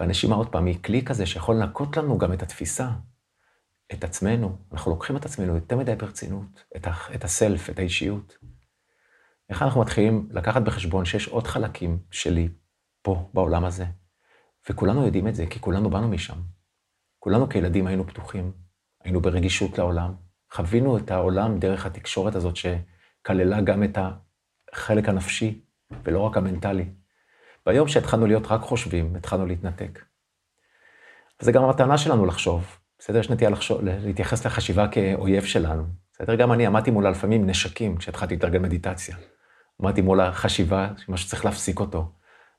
והנשימה, עוד פעם, היא כלי כזה שיכול לנקות לנו גם את התפיסה, את עצמנו. אנחנו לוקחים את עצמנו יותר מדי ברצינות, את, ה, את הסלף, את האישיות. איך אנחנו מתחילים לקחת בחשבון שיש עוד חלקים שלי פה, בעולם הזה, וכולנו יודעים את זה, כי כולנו באנו משם. כולנו כילדים היינו פתוחים, היינו ברגישות לעולם, חווינו את העולם דרך התקשורת הזאת שכללה גם את החלק הנפשי ולא רק המנטלי. ביום שהתחלנו להיות רק חושבים, התחלנו להתנתק. וזה גם הטענה שלנו לחשוב. בסדר? יש נטייה לחשוב, להתייחס לחשיבה כאויב שלנו. בסדר? גם אני עמדתי מולה לפעמים נשקים כשהתחלתי להתארגן מדיטציה. עמדתי מול החשיבה, משהו שצריך להפסיק אותו.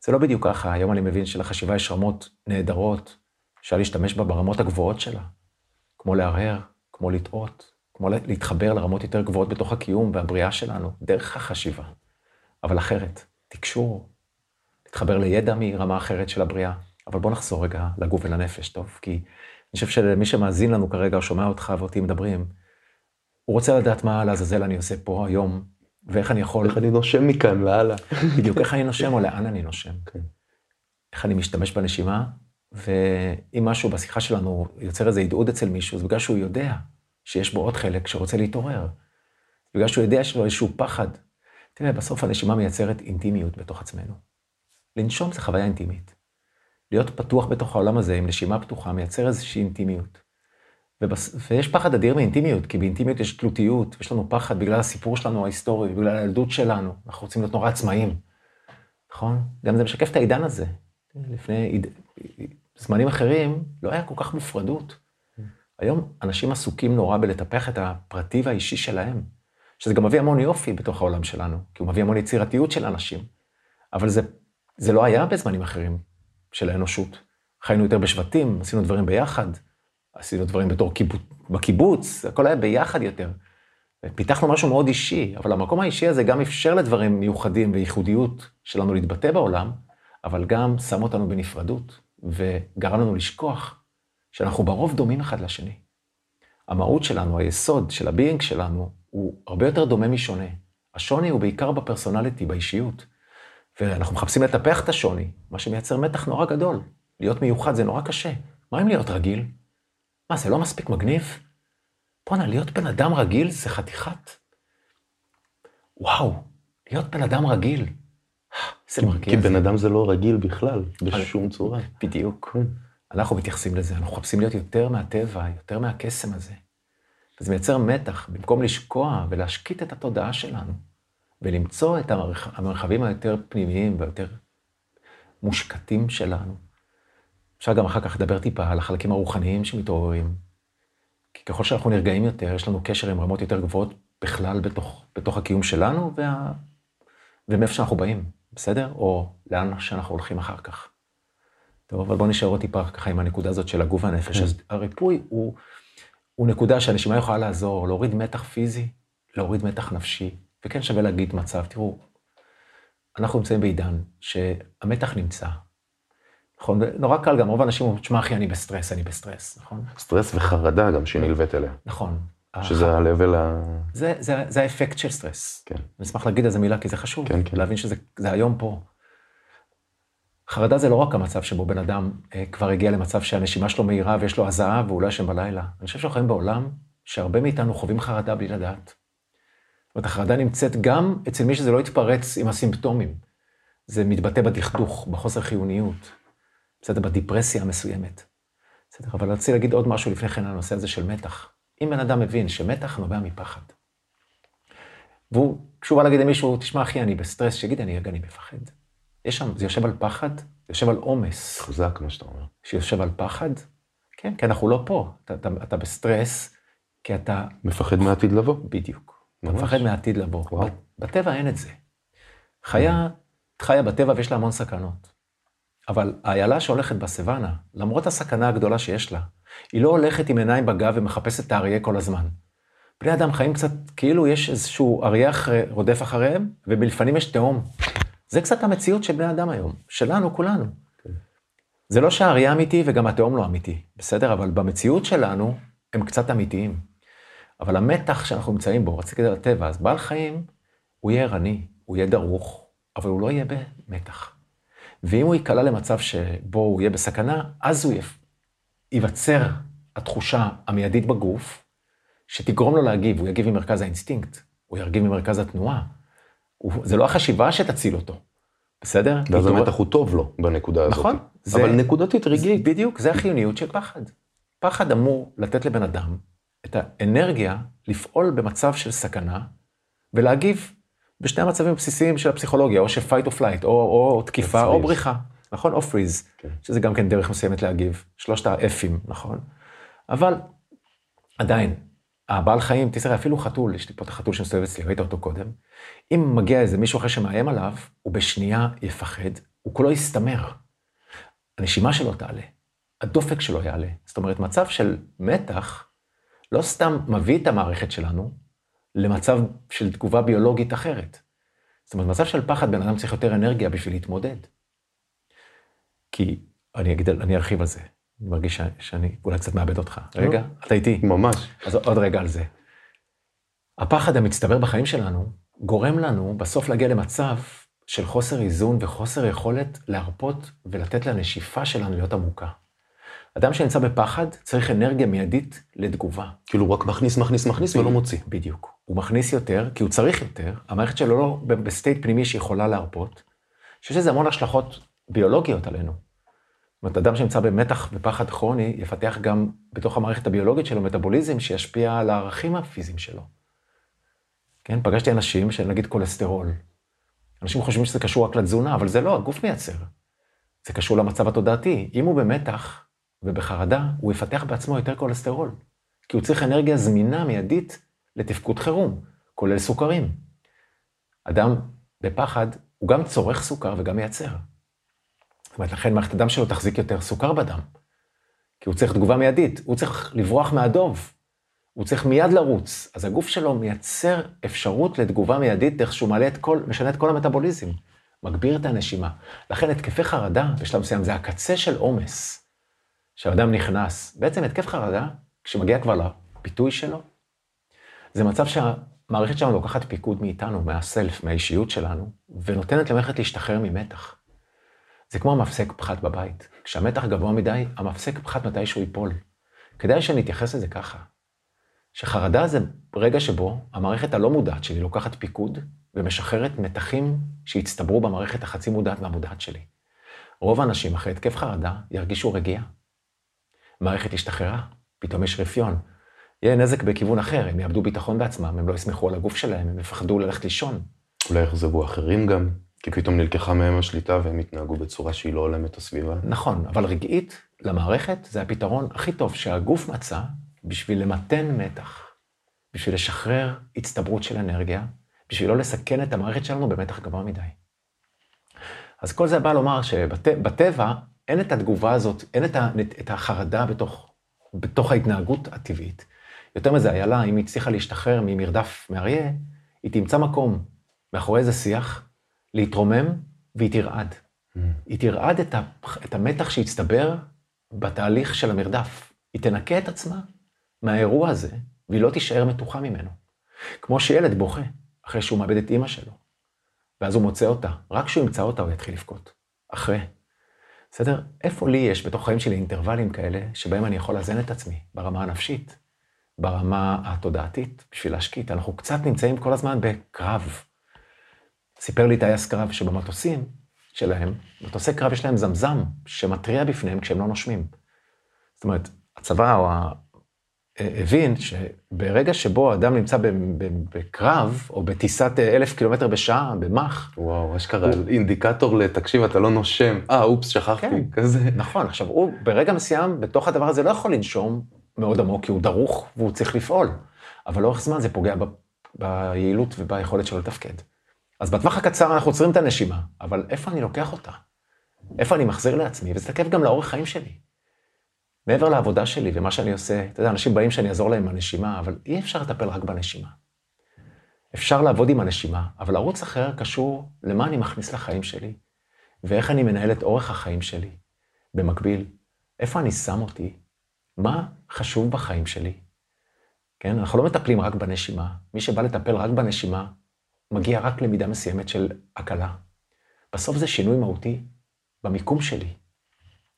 זה לא בדיוק ככה, היום אני מבין שלחשיבה יש רמות נהדרות, אפשר להשתמש בה ברמות הגבוהות שלה, כמו להרהר, כמו לטעות, כמו להתחבר לרמות יותר גבוהות בתוך הקיום והבריאה שלנו, דרך החשיבה. אבל אחרת, תקשור, להתחבר לידע מרמה אחרת של הבריאה. אבל בוא נחזור רגע לגוף ולנפש, טוב? כי אני חושב שלמי שמאזין לנו כרגע, או שומע אותך ואותי מדברים, הוא רוצה לדעת מה לעזאזל אני עושה פה היום, ואיך אני יכול...
איך אני נושם מכאן והלאה.
בדיוק, איך אני נושם או לאן אני נושם. כן. איך אני משתמש בנשימה, ואם משהו בשיחה שלנו יוצר איזה הדהוד אצל מישהו, זה בגלל שהוא יודע שיש בו עוד חלק שרוצה להתעורר. בגלל שהוא יודע שיש לו איזשהו פחד. תראה, בסוף הנשימה מייצרת אינטימיות בתוך עצמנו. לנשום זה חוויה אינטימית. להיות פתוח בתוך העולם הזה עם נשימה פתוחה מייצר איזושהי אינטימיות. ובס... ויש פחד אדיר מאינטימיות, כי באינטימיות יש תלותיות, יש לנו פחד בגלל הסיפור שלנו ההיסטורי, בגלל הילדות שלנו, אנחנו רוצים להיות נורא עצמאיים, נכון? גם זה משקף את העידן הזה. לפני זמנים אחרים לא היה כל כך מופרדות. היום אנשים עסוקים נורא בלטפח את הפרטי והאישי שלהם, שזה גם מביא המון יופי בתוך העולם שלנו, כי הוא מביא המון יצירתיות של אנשים. אבל זה, זה לא היה בזמנים אחרים של האנושות. חיינו יותר בשבטים, עשינו דברים ביחד, עשינו דברים בתור קיבוץ, בקיבוץ, הכל היה ביחד יותר. פיתחנו משהו מאוד אישי, אבל המקום האישי הזה גם אפשר לדברים מיוחדים וייחודיות שלנו להתבטא בעולם, אבל גם שם אותנו בנפרדות, וגרם לנו לשכוח שאנחנו ברוב דומים אחד לשני. המהות שלנו, היסוד של ה being שלנו, הוא הרבה יותר דומה משונה. השוני הוא בעיקר ב personality, באישיות. ואנחנו מחפשים לטפח את השוני, מה שמייצר מתח נורא גדול. להיות מיוחד זה נורא קשה. מה אם להיות רגיל? מה, זה לא מספיק מגניב? בואנה, להיות בן אדם רגיל זה חתיכת... וואו, להיות בן אדם רגיל.
זה מרגיע. כי בן אדם זה לא רגיל בכלל, בשום צורה.
בדיוק. כן. אנחנו מתייחסים לזה, אנחנו מחפשים להיות יותר מהטבע, יותר מהקסם הזה. וזה מייצר מתח, במקום לשקוע ולהשקיט את התודעה שלנו, ולמצוא את המרחבים היותר פנימיים והיותר מושקטים שלנו. אפשר גם אחר כך לדבר טיפה על החלקים הרוחניים שמתעוררים. כי ככל שאנחנו נרגעים יותר, יש לנו קשר עם רמות יותר גבוהות בכלל בתוך, בתוך הקיום שלנו, וה... ומאיפה שאנחנו באים, בסדר? או לאן שאנחנו הולכים אחר כך. טוב, אבל בואו נשאר עוד טיפה ככה עם הנקודה הזאת של הגוף והנפש. כן. אז הריפוי הוא, הוא נקודה שהנשימה יכולה לעזור, להוריד מתח פיזי, להוריד מתח נפשי, וכן שווה להגיד מצב, תראו, אנחנו נמצאים בעידן שהמתח נמצא, נכון? נורא קל גם, רוב האנשים אומרים, תשמע אחי, אני בסטרס, אני בסטרס, נכון?
סטרס וחרדה גם שנלווית אליה.
נכון.
שזה ה-level ה...
זה, זה, זה האפקט של סטרס. כן. אני אשמח להגיד על זה מילה, כי זה חשוב. כן, כן. להבין שזה היום פה. חרדה זה לא רק המצב שבו בן אדם אה, כבר הגיע למצב שהנשימה שלו מהירה ויש לו הזעה והוא לא ישן בלילה. אני חושב שאנחנו חיים בעולם שהרבה מאיתנו חווים חרדה בלי לדעת. זאת אומרת, החרדה נמצאת גם אצל מי שזה לא יתפרץ עם הסימפטומים. זה מתבטא בדכדוך, בחוסר חיוניות, בסדר, בדיפרסיה המסוימת. בסדר, אבל רציתי להגיד עוד משהו לפני כן על הנושא הזה של מתח. אם בן אדם מבין שמתח נובע מפחד, והוא, כשהוא בא להגיד למישהו, תשמע אחי, אני בסטרס, שיגיד, אני רגע, אני מפחד. יש שם, זה יושב על פחד, זה יושב על עומס.
חזק, מה שאתה אומר.
שיושב על פחד, כן, כי אנחנו לא פה. אתה, אתה, אתה בסטרס, כי אתה...
מפחד מעתיד לבוא.
בדיוק. אתה מפחד מעתיד לבוא. וואו. בטבע אין את זה. חיה, חיה בטבע ויש לה המון סכנות. אבל האיילה שהולכת בסוואנה, למרות הסכנה הגדולה שיש לה, היא לא הולכת עם עיניים בגב ומחפשת את האריה כל הזמן. בני אדם חיים קצת, כאילו יש איזשהו אריה אחרי, רודף אחריהם, ובלפנים יש תהום. זה קצת המציאות של בני אדם היום, שלנו, כולנו. כן. זה לא שהאריה אמיתי וגם התהום לא אמיתי, בסדר? אבל במציאות שלנו, הם קצת אמיתיים. אבל המתח שאנחנו נמצאים בו, רציתי לדעת הטבע, אז בעל חיים, הוא יהיה ערני, הוא יהיה דרוך, אבל הוא לא יהיה במתח. ואם הוא ייקלע למצב שבו הוא יהיה בסכנה, אז הוא ייווצר התחושה המיידית בגוף, שתגרום לו להגיב, הוא יגיב ממרכז האינסטינקט, הוא יגיב ממרכז התנועה. הוא, זה לא החשיבה שתציל אותו, בסדר?
ואז המתח הוא טוב לו בנקודה הזאת.
נכון.
זה, אבל נקודתית רגעית.
בדיוק, זה החיוניות של פחד. פחד אמור לתת לבן אדם את האנרגיה לפעול במצב של סכנה ולהגיב בשני המצבים הבסיסיים של הפסיכולוגיה, או ש-fight or flight, או, או תקיפה או בריחה, נכון? או freeze, כן. שזה גם כן דרך מסוימת להגיב, שלושת ה-F'ים, נכון? אבל עדיין, הבעל חיים, תראה, אפילו חתול, יש לי פה את החתול שמסתובב אצלי, ראית אותו קודם, אם מגיע איזה מישהו אחר שמאיים עליו, הוא בשנייה יפחד, הוא כולו יסתמר. הנשימה שלו תעלה, הדופק שלו יעלה. זאת אומרת, מצב של מתח, לא סתם מביא את המערכת שלנו למצב של תגובה ביולוגית אחרת. זאת אומרת, מצב של פחד, בן אדם צריך יותר אנרגיה בשביל להתמודד. כי, אני אגיד, אני ארחיב על זה. אני מרגיש שאני אולי קצת מאבד אותך. רגע, אתה איתי.
ממש.
אז עוד רגע על זה. הפחד המצטבר בחיים שלנו גורם לנו בסוף להגיע למצב של חוסר איזון וחוסר יכולת להרפות ולתת לנשיפה שלנו להיות עמוקה. אדם שנמצא בפחד צריך אנרגיה מיידית לתגובה.
כאילו הוא רק מכניס, מכניס, מכניס ולא מוציא.
בדיוק. הוא מכניס יותר, כי הוא צריך יותר, המערכת שלו לא ב state פנימי שיכולה להרפות, שיש לזה המון השלכות ביולוגיות עלינו. זאת אומרת, אדם שנמצא במתח ופחד כרוני, יפתח גם בתוך המערכת הביולוגית שלו מטאבוליזם שישפיע על הערכים הפיזיים שלו. כן, פגשתי אנשים של נגיד כולסטרול. אנשים חושבים שזה קשור רק לתזונה, אבל זה לא, הגוף מייצר. זה קשור למצב התודעתי. אם הוא במתח ובחרדה, הוא יפתח בעצמו יותר כולסטרול. כי הוא צריך אנרגיה זמינה מיידית לתפקוד חירום, כולל סוכרים. אדם בפחד, הוא גם צורך סוכר וגם מייצר. זאת אומרת, לכן מערכת הדם שלו תחזיק יותר סוכר בדם. כי הוא צריך תגובה מיידית, הוא צריך לברוח מהדוב, הוא צריך מיד לרוץ. אז הגוף שלו מייצר אפשרות לתגובה מיידית דרך שהוא מעלה את כל, משנה את כל המטאבוליזם, מגביר את הנשימה. לכן התקפי חרדה, בשלב מסוים, זה הקצה של עומס, שהאדם נכנס. בעצם התקף חרדה, כשמגיע כבר לפיתוי שלו, זה מצב שהמערכת שלנו לוקחת פיקוד מאיתנו, מהסלף, מהאישיות שלנו, ונותנת למערכת להשתחרר ממתח. זה כמו המפסק פחת בבית. כשהמתח גבוה מדי, המפסק פחת מתישהו ייפול. כדאי שנתייחס לזה ככה. שחרדה זה רגע שבו המערכת הלא מודעת שלי לוקחת פיקוד ומשחררת מתחים שהצטברו במערכת החצי מודעת והמודעת שלי. רוב האנשים אחרי התקף חרדה ירגישו רגיעה. מערכת השתחררה, פתאום יש רפיון. יהיה נזק בכיוון אחר, הם יאבדו ביטחון בעצמם, הם לא יסמכו על הגוף שלהם, הם יפחדו ללכת לישון.
אולי יחזבו אחרים גם, כי פתאום נלקחה מהם השליטה והם יתנהגו בצורה שהיא לא הולמת את הסביבה.
נכון, אבל רגעית, למערכת, זה הפתרון הכי טוב שהגוף מצא בשביל למתן מתח, בשביל לשחרר הצטברות של אנרגיה, בשביל לא לסכן את המערכת שלנו במתח גבוה מדי. אז כל זה בא לומר שבטבע אין את התגובה הזאת, אין את, ה, את החרדה בתוך, בתוך ההתנהגות הטבעית. יותר מזה, איילה, אם היא הצליחה להשתחרר ממרדף מאריה, היא תמצא מקום מאחורי איזה שיח, להתרומם, והיא תרעד. Mm. היא תרעד את, ה, את המתח שהצטבר בתהליך של המרדף. היא תנקה את עצמה מהאירוע הזה, והיא לא תישאר מתוחה ממנו. כמו שילד בוכה אחרי שהוא מאבד את אימא שלו, ואז הוא מוצא אותה. רק כשהוא ימצא אותה הוא יתחיל לבכות. אחרי. בסדר? איפה לי יש בתוך החיים שלי אינטרוולים כאלה, שבהם אני יכול לאזן את עצמי, ברמה הנפשית, ברמה התודעתית, בשביל להשקיט. אנחנו קצת נמצאים כל הזמן בקרב. סיפר לי טייס קרב שבמטוסים שלהם, מטוסי קרב יש להם זמזם שמתריע בפניהם כשהם לא נושמים. זאת אומרת, הצבא או הבין שברגע שבו אדם נמצא בקרב, או בטיסת אלף קילומטר בשעה, במח.
וואו, אשכרה הוא... אינדיקטור לתקשיב, אתה לא נושם, אה, אופס, שכחתי, כן, כזה.
נכון, עכשיו, הוא ברגע מסוים, בתוך הדבר הזה לא יכול לנשום מאוד עמוק, כי הוא דרוך והוא צריך לפעול. אבל לאורך זמן זה פוגע ב... ביעילות וביכולת שלו לתפקד. אז בטווח הקצר אנחנו עוצרים את הנשימה, אבל איפה אני לוקח אותה? איפה אני מחזיר לעצמי? וזה תקף גם לאורך חיים שלי. מעבר לעבודה שלי ומה שאני עושה, אתה יודע, אנשים באים שאני אעזור להם עם הנשימה, אבל אי אפשר לטפל רק בנשימה. אפשר לעבוד עם הנשימה, אבל ערוץ אחר קשור למה אני מכניס לחיים שלי, ואיך אני מנהל את אורך החיים שלי. במקביל, איפה אני שם אותי, מה חשוב בחיים שלי. כן, אנחנו לא מטפלים רק בנשימה. מי שבא לטפל רק בנשימה, מגיע רק למידה מסוימת של הקלה. בסוף זה שינוי מהותי במיקום שלי,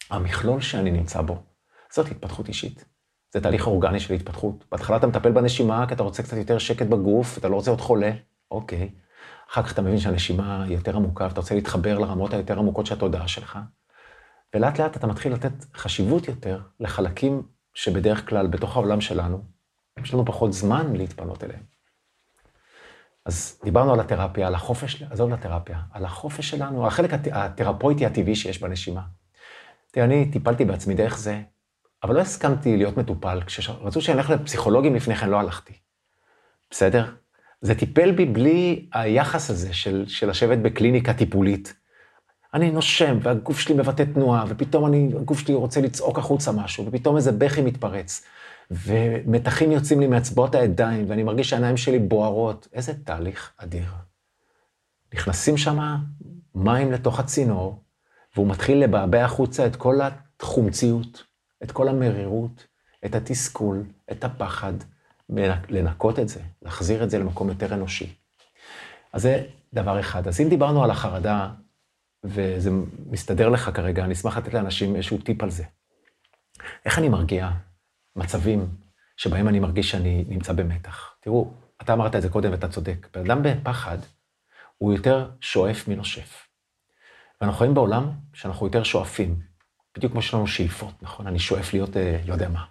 המכלול שאני נמצא בו. זאת התפתחות אישית. זה תהליך אורגני של התפתחות. בהתחלה אתה מטפל בנשימה כי אתה רוצה קצת יותר שקט בגוף, אתה לא רוצה להיות חולה, אוקיי. אחר כך אתה מבין שהנשימה היא יותר עמוקה ואתה רוצה להתחבר לרמות היותר עמוקות של התודעה שלך. ולאט לאט אתה מתחיל לתת חשיבות יותר לחלקים שבדרך כלל בתוך העולם שלנו, יש לנו פחות זמן להתפנות אליהם. אז דיברנו על התרפיה, על החופש, עזוב לתרפיה, על החופש שלנו, על החלק הת- התרפויטי הטבעי שיש בנשימה. תראה, אני טיפלתי בעצמי דרך זה, אבל לא הסכמתי להיות מטופל. כשרצו שאני אלך לפסיכולוגים לפני כן, לא הלכתי. בסדר? זה טיפל בי בלי היחס הזה של, של לשבת בקליניקה טיפולית. אני נושם, והגוף שלי מבטא תנועה, ופתאום אני, הגוף שלי רוצה לצעוק החוצה משהו, ופתאום איזה בכי מתפרץ, ומתחים יוצאים לי מאצבעות הידיים, ואני מרגיש שהעיניים שלי בוערות. איזה תהליך אדיר. נכנסים שם מים לתוך הצינור, והוא מתחיל לבעבע החוצה את כל החומציות, את כל המרירות, את התסכול, את הפחד, לנקות את זה, להחזיר את זה למקום יותר אנושי. אז זה דבר אחד. אז אם דיברנו על החרדה, וזה מסתדר לך כרגע, אני אשמח לתת לאנשים איזשהו טיפ על זה. איך אני מרגיע מצבים שבהם אני מרגיש שאני נמצא במתח? תראו, אתה אמרת את זה קודם ואתה צודק. בן אדם בפחד הוא יותר שואף מנושף. ואנחנו חיים בעולם שאנחנו יותר שואפים, בדיוק כמו שיש לנו שאיפות, נכון? אני שואף להיות, אה, לא יודע מה,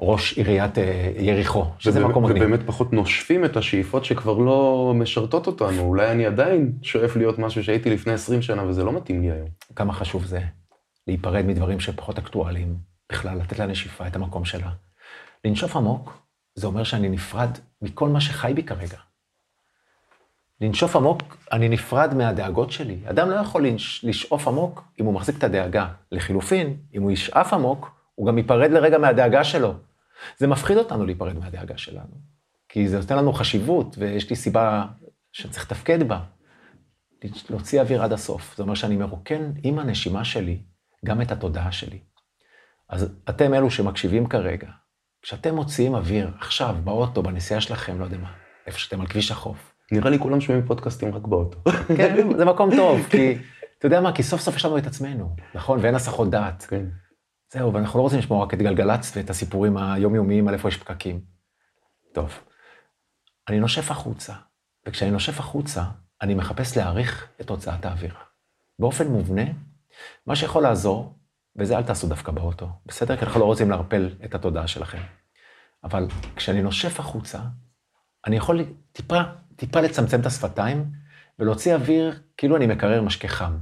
ראש עיריית אה, יריחו, שזה מקום מגניב.
ובאמת פחות נושפים את השאיפות שכבר לא משרתות אותנו. אולי אני עדיין שואף להיות משהו שהייתי לפני 20 שנה וזה לא מתאים לי היום.
כמה חשוב זה להיפרד מדברים שפחות אקטואליים, בכלל, לתת לנשיפה את המקום שלה. לנשוף עמוק, זה אומר שאני נפרד מכל מה שחי בי כרגע. לנשוף עמוק, אני נפרד מהדאגות שלי. אדם לא יכול לנש... לשאוף עמוק אם הוא מחזיק את הדאגה. לחילופין, אם הוא ישאף עמוק, הוא גם ייפרד לרגע מהדאגה שלו. זה מפחיד אותנו להיפרד מהדאגה שלנו. כי זה נותן לנו חשיבות, ויש לי סיבה שצריך לתפקד בה. להוציא אוויר עד הסוף. זה אומר שאני מרוקן עם הנשימה שלי גם את התודעה שלי. אז אתם אלו שמקשיבים כרגע, כשאתם מוציאים אוויר עכשיו, באוטו, בנסיעה שלכם, לא יודע מה, איפה שאתם על כביש החוף,
נראה לי כולם שומעים פודקאסטים רק באוטו.
כן, זה מקום טוב, כי אתה יודע מה, כי סוף סוף יש לנו את עצמנו, נכון? ואין הסחות דעת.
כן.
זהו, ואנחנו לא רוצים לשמוע רק את גלגלצ ואת הסיפורים היומיומיים על איפה יש פקקים. טוב, אני נושף החוצה, וכשאני נושף החוצה, אני מחפש להעריך את הוצאת האוויר. באופן מובנה, מה שיכול לעזור, וזה אל תעשו דווקא באוטו, בסדר? כי אנחנו לא רוצים לערפל את התודעה שלכם. אבל כשאני נושף החוצה, אני יכול טיפה, טיפה לצמצם את השפתיים ולהוציא אוויר כאילו אני מקרר משקה חם.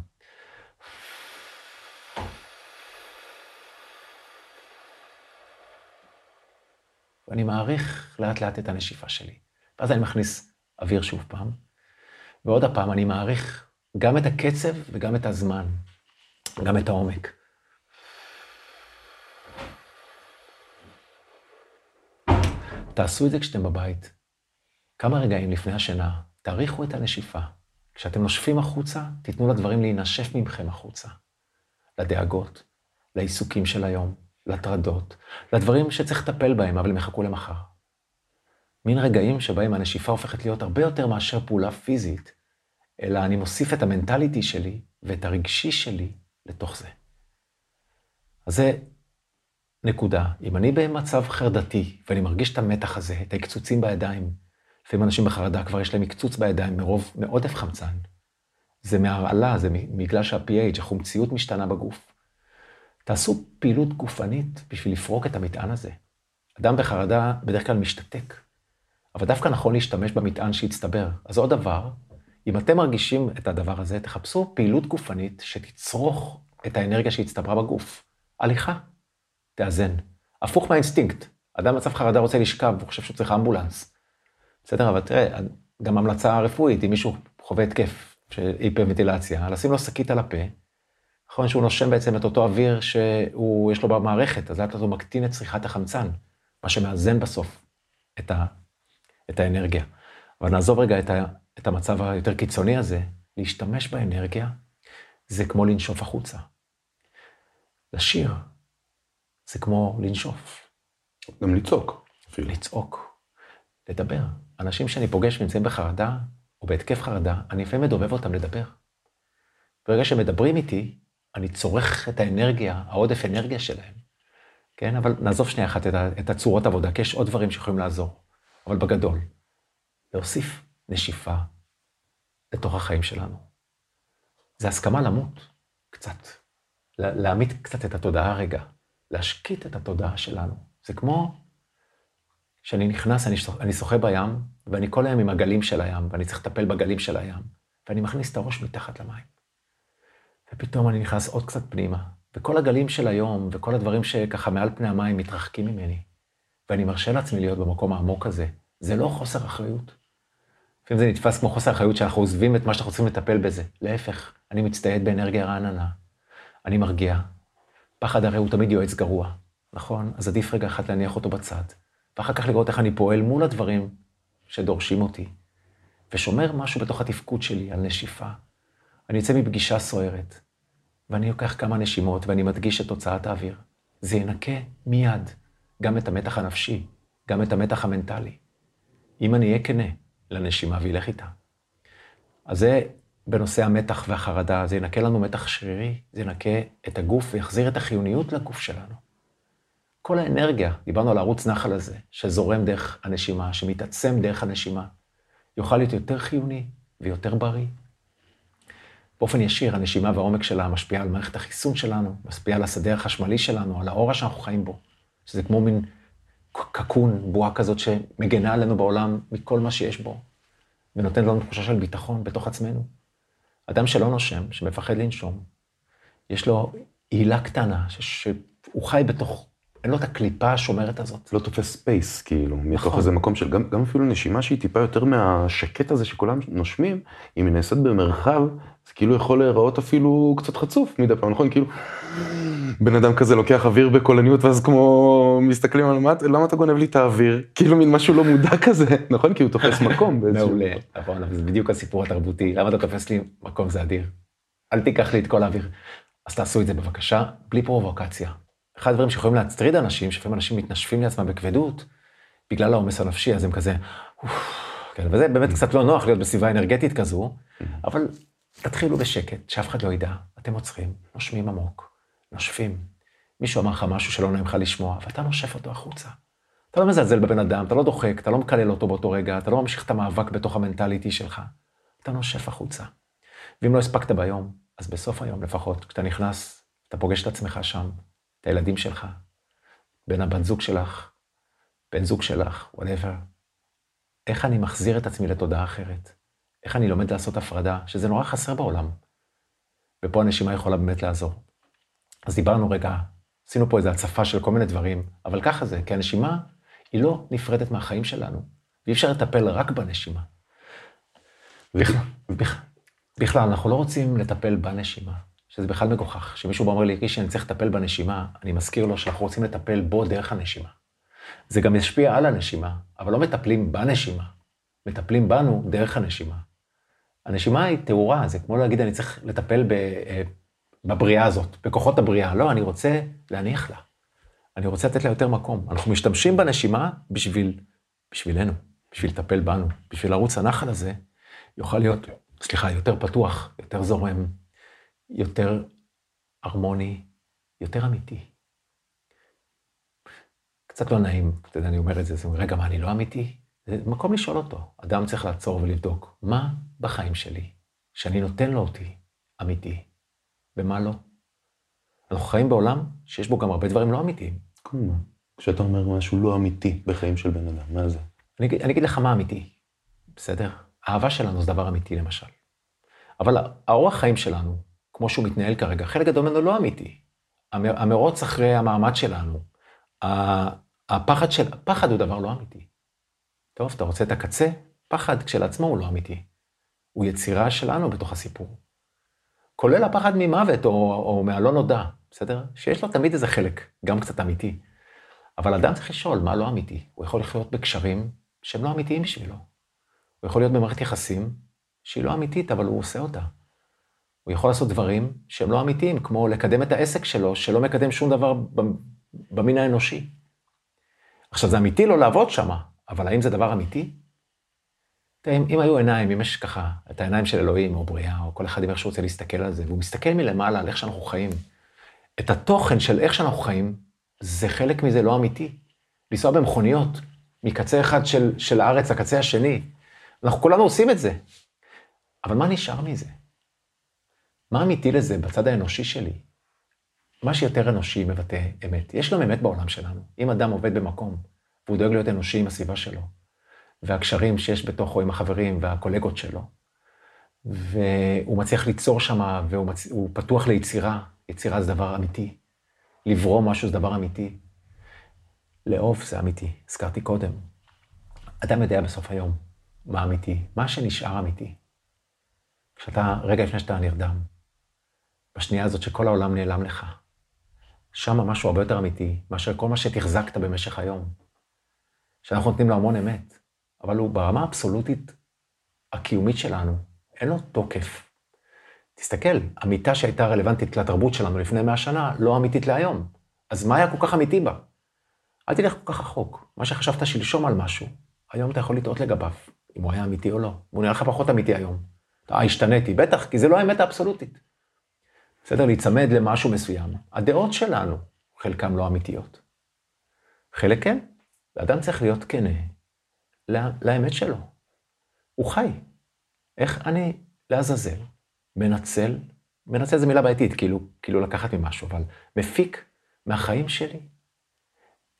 ואני מעריך לאט לאט את הנשיפה שלי. ואז אני מכניס אוויר שוב פעם, ועוד הפעם אני מעריך גם את הקצב וגם את הזמן, גם את העומק. תעשו את זה כשאתם בבית. כמה רגעים לפני השינה, תעריכו את הנשיפה. כשאתם נושפים החוצה, תיתנו לדברים להינשף מכם החוצה. לדאגות, לעיסוקים של היום, לטרדות, לדברים שצריך לטפל בהם, אבל הם יחכו למחר. מין רגעים שבהם הנשיפה הופכת להיות הרבה יותר מאשר פעולה פיזית, אלא אני מוסיף את המנטליטי שלי ואת הרגשי שלי לתוך זה. אז זה נקודה. אם אני במצב חרדתי, ואני מרגיש את המתח הזה, את ההקצוצים בידיים, לפעמים אנשים בחרדה כבר יש להם הקצוץ בידיים מרוב, מעודף חמצן. זה מהרעלה, זה בגלל שה-PH, החומציות משתנה בגוף. תעשו פעילות גופנית בשביל לפרוק את המטען הזה. אדם בחרדה בדרך כלל משתתק, אבל דווקא נכון להשתמש במטען שהצטבר. אז עוד דבר, אם אתם מרגישים את הדבר הזה, תחפשו פעילות גופנית שתצרוך את האנרגיה שהצטברה בגוף. הליכה, תאזן. הפוך מהאינסטינקט. אדם במצב חרדה רוצה לשכב, הוא חושב שהוא צריך אמבולנס. בסדר, אבל תראה, גם המלצה רפואית, אם מישהו חווה התקף של היפרוונטילציה, לשים לו שקית על הפה, נכון שהוא נושם בעצם את אותו אוויר שיש לו במערכת, אז לאט לאט הוא מקטין את צריכת החמצן, מה שמאזן בסוף את, ה, את האנרגיה. אבל נעזוב רגע את, ה, את המצב היותר קיצוני הזה, להשתמש באנרגיה זה כמו לנשוף החוצה. לשיר זה כמו לנשוף,
גם לצעוק. אפילו.
לצעוק, לדבר. אנשים שאני פוגש ונמצאים בחרדה או בהתקף חרדה, אני לפעמים מדובב אותם לדבר. ברגע שמדברים איתי, אני צורך את האנרגיה, העודף אנרגיה שלהם. כן, אבל נעזוב שנייה אחת את, הצורות עבודה, כי יש עוד דברים שיכולים לעזור. אבל בגדול, להוסיף נשיפה לתוך החיים שלנו. זה הסכמה למות, קצת. לה- להעמיד קצת את התודעה רגע, להשקיט את התודעה שלנו. זה כמו כשאני נכנס, אני שוחה בים, ואני כל היום עם הגלים של הים, ואני צריך לטפל בגלים של הים, ואני מכניס את הראש מתחת למים. ופתאום אני נכנס עוד קצת פנימה, וכל הגלים של היום, וכל הדברים שככה מעל פני המים מתרחקים ממני, ואני מרשה לעצמי להיות במקום העמוק הזה. זה לא חוסר אחריות. לפעמים זה נתפס כמו חוסר אחריות שאנחנו עוזבים את מה שאנחנו צריכים לטפל בזה. להפך, אני מצטייד באנרגיה רעננה, אני מרגיע. פחד הרי הוא תמיד יועץ גרוע, נכון? אז עדיף רגע אחת להניח אותו בצד, ואחר כך לראות איך אני פועל מול הדברים שדורשים אותי, ושומר משהו בתוך התפקוד שלי על נשיפה. אני יוצא מפגישה סוערת, ואני לוקח כמה נשימות ואני מדגיש את תוצאת האוויר. זה ינקה מיד גם את המתח הנפשי, גם את המתח המנטלי. אם אני אהיה כנה לנשימה וילך איתה. אז זה בנושא המתח והחרדה, זה ינקה לנו מתח שרירי, זה ינקה את הגוף ויחזיר את החיוניות לגוף שלנו. כל האנרגיה, דיברנו על הערוץ נחל הזה, שזורם דרך הנשימה, שמתעצם דרך הנשימה, יוכל להיות יותר חיוני ויותר בריא. באופן ישיר, הנשימה והעומק שלה משפיעה על מערכת החיסון שלנו, משפיעה על השדה החשמלי שלנו, על האורה שאנחנו חיים בו, שזה כמו מין קקון, בועה כזאת שמגנה עלינו בעולם מכל מה שיש בו, ונותן לנו תחושה של ביטחון בתוך עצמנו. אדם שלא נושם, שמפחד לנשום, יש לו הילה קטנה, שהוא חי בתוך אין לו את הקליפה השומרת הזאת.
לא תופס space, כאילו, נכון. מתוך איזה מקום של, גם, גם אפילו נשימה שהיא טיפה יותר מהשקט הזה שכולם נושמים, אם היא נעשית במרחב, זה כאילו יכול להיראות אפילו קצת חצוף מדי פעם, נכון? כאילו, בן אדם כזה לוקח אוויר בקולניות, ואז כמו מסתכלים על מה, למה אתה גונב לי את האוויר? כאילו מין משהו לא מודע כזה, נכון? כי הוא תופס מקום
באיזשהו... מעולה, נכון, זה בדיוק הסיפור התרבותי, למה אתה תופס לי מקום זה אדיר. אל תיקח לי את כל האוויר. אז תעשו את זה בבקשה, בלי פרובוקציה. אחד הדברים שיכולים להטריד אנשים, שלפעמים אנשים מתנשפים לעצמם בכבדות, בגלל העומס הנפשי, אז הם כזה, כן, וזה באמת קצת לא נוח להיות בסביבה אנרגטית כזו, אבל תתחילו בשקט, שאף אחד לא ידע, אתם עוצרים, נושמים עמוק, נושפים. מישהו אמר לך משהו שלא נעים לך לשמוע, ואתה נושף אותו החוצה. אתה לא מזלזל בבן אדם, אתה לא דוחק, אתה לא מקלל אותו באותו רגע, אתה לא ממשיך את המאבק בתוך המנטליטי שלך. אתה נושף החוצה. ואם לא הספקת ביום, אז בסוף היום לפחות, כשאתה נכנס, אתה פוגש את עצמך שם, את הילדים שלך, בן הבת זוג שלך, בן זוג שלך, whatever. איך אני מחזיר את עצמי לתודעה אחרת? איך אני לומד לעשות הפרדה, שזה נורא חסר בעולם. ופה הנשימה יכולה באמת לעזור. אז דיברנו רגע, עשינו פה איזו הצפה של כל מיני דברים, אבל ככה זה, כי הנשימה היא לא נפרדת מהחיים שלנו, ואי אפשר לטפל רק בנשימה. בכלל, בכלל, אנחנו לא רוצים לטפל בנשימה. שזה בכלל מגוחך. כשמישהו בא אומר לי, רישי, אני צריך לטפל בנשימה, אני מזכיר לו שאנחנו רוצים לטפל בו דרך הנשימה. זה גם ישפיע על הנשימה, אבל לא מטפלים בנשימה, מטפלים בנו דרך הנשימה. הנשימה היא תאורה, זה כמו להגיד, אני צריך לטפל אה, בבריאה הזאת, בכוחות הבריאה. לא, אני רוצה להניח לה. אני רוצה לתת לה יותר מקום. אנחנו משתמשים בנשימה בשביל, בשבילנו, בשביל לטפל בנו, בשביל ערוץ הנחל הזה, יוכל להיות, סליחה, יותר פתוח, יותר זורם, יותר הרמוני, יותר אמיתי. קצת לא נעים, אתה יודע, אני אומר את זה, זה אומר, רגע, מה, אני לא אמיתי? זה מקום לשאול אותו. אדם צריך לעצור ולבדוק, מה בחיים שלי, שאני נותן לו אותי, אמיתי, ומה לא? אנחנו חיים בעולם שיש בו גם הרבה דברים לא אמיתיים.
כמו כשאתה אומר משהו לא אמיתי בחיים של בן אדם, מה זה?
אני, אני אגיד לך מה אמיתי, בסדר? האהבה שלנו זה דבר אמיתי, למשל. אבל האורח חיים שלנו כמו שהוא מתנהל כרגע, חלק גדול ממנו לא אמיתי. המרוץ אחרי המעמד שלנו, הפחד של, פחד הוא דבר לא אמיתי. טוב, אתה רוצה את הקצה? פחד כשלעצמו הוא לא אמיתי. הוא יצירה שלנו בתוך הסיפור. כולל הפחד ממוות או, או מהלא נודע, בסדר? שיש לו תמיד איזה חלק, גם קצת אמיתי. אבל אדם צריך לשאול מה לא אמיתי. הוא יכול לחיות בקשרים שהם לא אמיתיים בשבילו. הוא יכול להיות במערכת יחסים שהיא לא אמיתית, אבל הוא עושה אותה. הוא יכול לעשות דברים שהם לא אמיתיים, כמו לקדם את העסק שלו, שלא מקדם שום דבר במין האנושי. עכשיו, זה אמיתי לא לעבוד שם, אבל האם זה דבר אמיתי? אם, אם היו עיניים, אם יש ככה את העיניים של אלוהים או בריאה, או כל אחד עם איך שהוא רוצה להסתכל על זה, והוא מסתכל מלמעלה על איך שאנחנו חיים, את התוכן של איך שאנחנו חיים, זה חלק מזה לא אמיתי. לנסוע במכוניות, מקצה אחד של, של הארץ לקצה השני. אנחנו כולנו עושים את זה. אבל מה נשאר מזה? מה אמיתי לזה בצד האנושי שלי? מה שיותר אנושי מבטא אמת. יש גם אמת בעולם שלנו. אם אדם עובד במקום והוא דואג להיות אנושי עם הסביבה שלו, והקשרים שיש בתוכו עם החברים והקולגות שלו. והוא מצליח ליצור שם, והוא מצ... פתוח ליצירה, יצירה זה דבר אמיתי. לברום משהו זה דבר אמיתי. לאהוב זה אמיתי, הזכרתי קודם. אדם יודע בסוף היום מה אמיתי, מה שנשאר אמיתי. כשאתה, רגע לפני שאתה נרדם, בשנייה הזאת שכל העולם נעלם לך, שם משהו הרבה יותר אמיתי, מאשר כל מה שתחזקת במשך היום. שאנחנו נותנים לו המון אמת, אבל הוא ברמה האבסולוטית הקיומית שלנו, אין לו תוקף. תסתכל, אמיתה שהייתה רלוונטית לתרבות שלנו לפני מאה שנה, לא אמיתית להיום. אז מה היה כל כך אמיתי בה? אל תלך כל כך רחוק. מה שחשבת שלשום על משהו, היום אתה יכול לטעות לגביו, אם הוא היה אמיתי או לא. והוא נראה לך פחות אמיתי היום. אה, השתניתי, בטח, כי זה לא האמת האבסולוטית. בסדר? להיצמד למשהו מסוים. הדעות שלנו, חלקן לא אמיתיות. חלק כן. ואדם צריך להיות כנה לאמת שלו. הוא חי. איך אני, לעזאזל, מנצל, מנצל זו מילה בעייתית, כאילו, כאילו לקחת ממשהו, אבל מפיק מהחיים שלי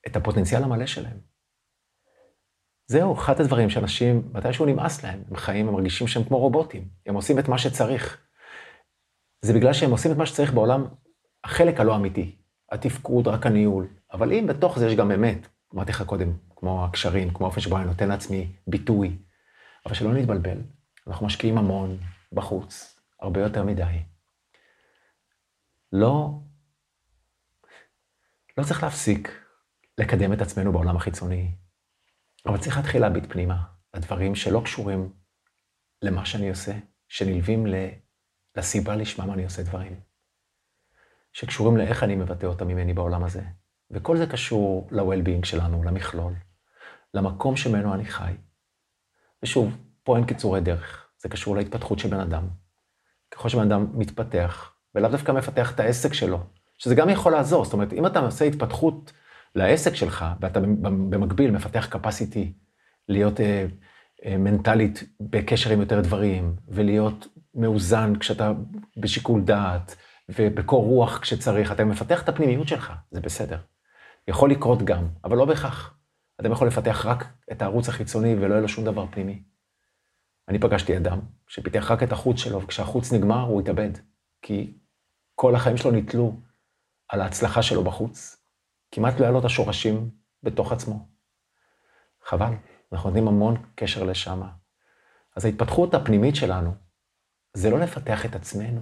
את הפוטנציאל המלא שלהם. זהו, אחד הדברים שאנשים, מתישהו נמאס להם, הם חיים, הם מרגישים שהם כמו רובוטים, הם עושים את מה שצריך. זה בגלל שהם עושים את מה שצריך בעולם, החלק הלא אמיתי, התפקוד, רק הניהול. אבל אם בתוך זה יש גם אמת, אמרתי לך קודם, כמו הקשרים, כמו האופן שבו אני נותן לעצמי ביטוי, אבל שלא נתבלבל, אנחנו משקיעים המון בחוץ, הרבה יותר מדי. לא, לא צריך להפסיק לקדם את עצמנו בעולם החיצוני, אבל צריך להתחיל להביט פנימה, לדברים שלא קשורים למה שאני עושה, שנלווים לסיבה לשמם אני עושה דברים, שקשורים לאיך אני מבטא אותם ממני בעולם הזה. וכל זה קשור ל-well-being שלנו, למכלול, למקום שממנו אני חי. ושוב, פה אין קיצורי דרך, זה קשור להתפתחות של בן אדם. ככל שבן אדם מתפתח, ולאו דווקא מפתח את העסק שלו, שזה גם יכול לעזור, זאת אומרת, אם אתה עושה התפתחות לעסק שלך, ואתה במקביל מפתח capacity להיות אה, אה, מנטלית בקשר עם יותר דברים, ולהיות מאוזן כשאתה בשיקול דעת, ובקור רוח כשצריך, אתה מפתח את הפנימיות שלך, זה בסדר. יכול לקרות גם, אבל לא בהכרח. אדם יכול לפתח רק את הערוץ החיצוני ולא יהיה לו שום דבר פנימי. אני פגשתי אדם שפיתח רק את החוץ שלו, וכשהחוץ נגמר הוא התאבד. כי כל החיים שלו ניתלו על ההצלחה שלו בחוץ. כמעט לא היה לו את השורשים בתוך עצמו. חבל, אנחנו נותנים המון קשר לשם. אז ההתפתחות הפנימית שלנו, זה לא לפתח את עצמנו.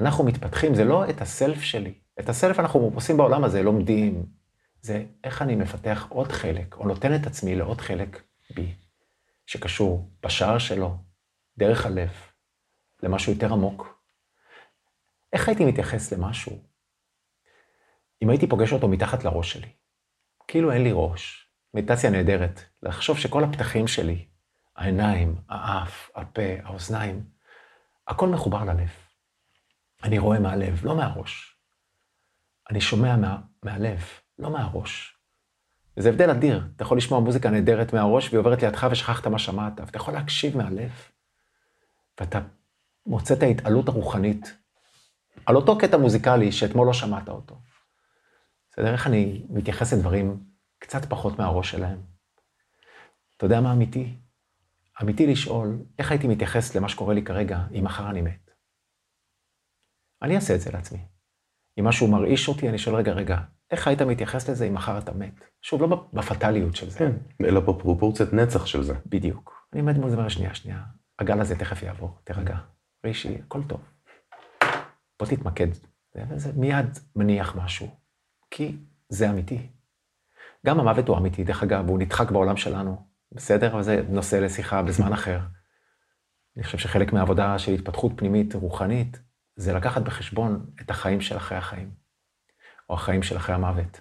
אנחנו מתפתחים, זה לא את הסלף שלי. את הסלף אנחנו עושים בעולם הזה, לומדים. זה איך אני מפתח עוד חלק, או נותן את עצמי לעוד חלק בי, שקשור בשער שלו, דרך הלב, למשהו יותר עמוק. איך הייתי מתייחס למשהו אם הייתי פוגש אותו מתחת לראש שלי? כאילו אין לי ראש. מדיטציה נהדרת, לחשוב שכל הפתחים שלי, העיניים, האף, הפה, האוזניים, הכל מחובר ללב. אני רואה מהלב, לא מהראש. אני שומע מה, מהלב, לא מהראש. וזה הבדל אדיר. אתה יכול לשמוע מוזיקה נהדרת מהראש והיא עוברת לידך ושכחת מה שמעת, ואתה יכול להקשיב מהלב. ואתה מוצא את ההתעלות הרוחנית על אותו קטע מוזיקלי שאתמול לא שמעת אותו. בסדר? איך אני מתייחס לדברים קצת פחות מהראש שלהם. אתה יודע מה אמיתי? אמיתי לשאול, איך הייתי מתייחס למה שקורה לי כרגע אם מחר אני מת? אני אעשה את זה לעצמי. אם משהו מרעיש אותי, אני שואל, רגע, רגע, איך היית מתייחס לזה אם מחר אתה מת? שוב, לא בפטאליות של זה.
כן, אלא בפרופורציית נצח של זה.
בדיוק. אני עומד מול זה שנייה, שנייה. הגל הזה תכף יעבור, תירגע. רישי, הכל טוב. בוא תתמקד. זה מיד מניח משהו. כי זה אמיתי. גם המוות הוא אמיתי, דרך אגב, הוא נדחק בעולם שלנו. בסדר? אבל זה נושא לשיחה בזמן אחר. אני חושב שחלק מהעבודה של התפתחות פנימית רוחנית, זה לקחת בחשבון את החיים של אחרי החיים, או החיים של אחרי המוות.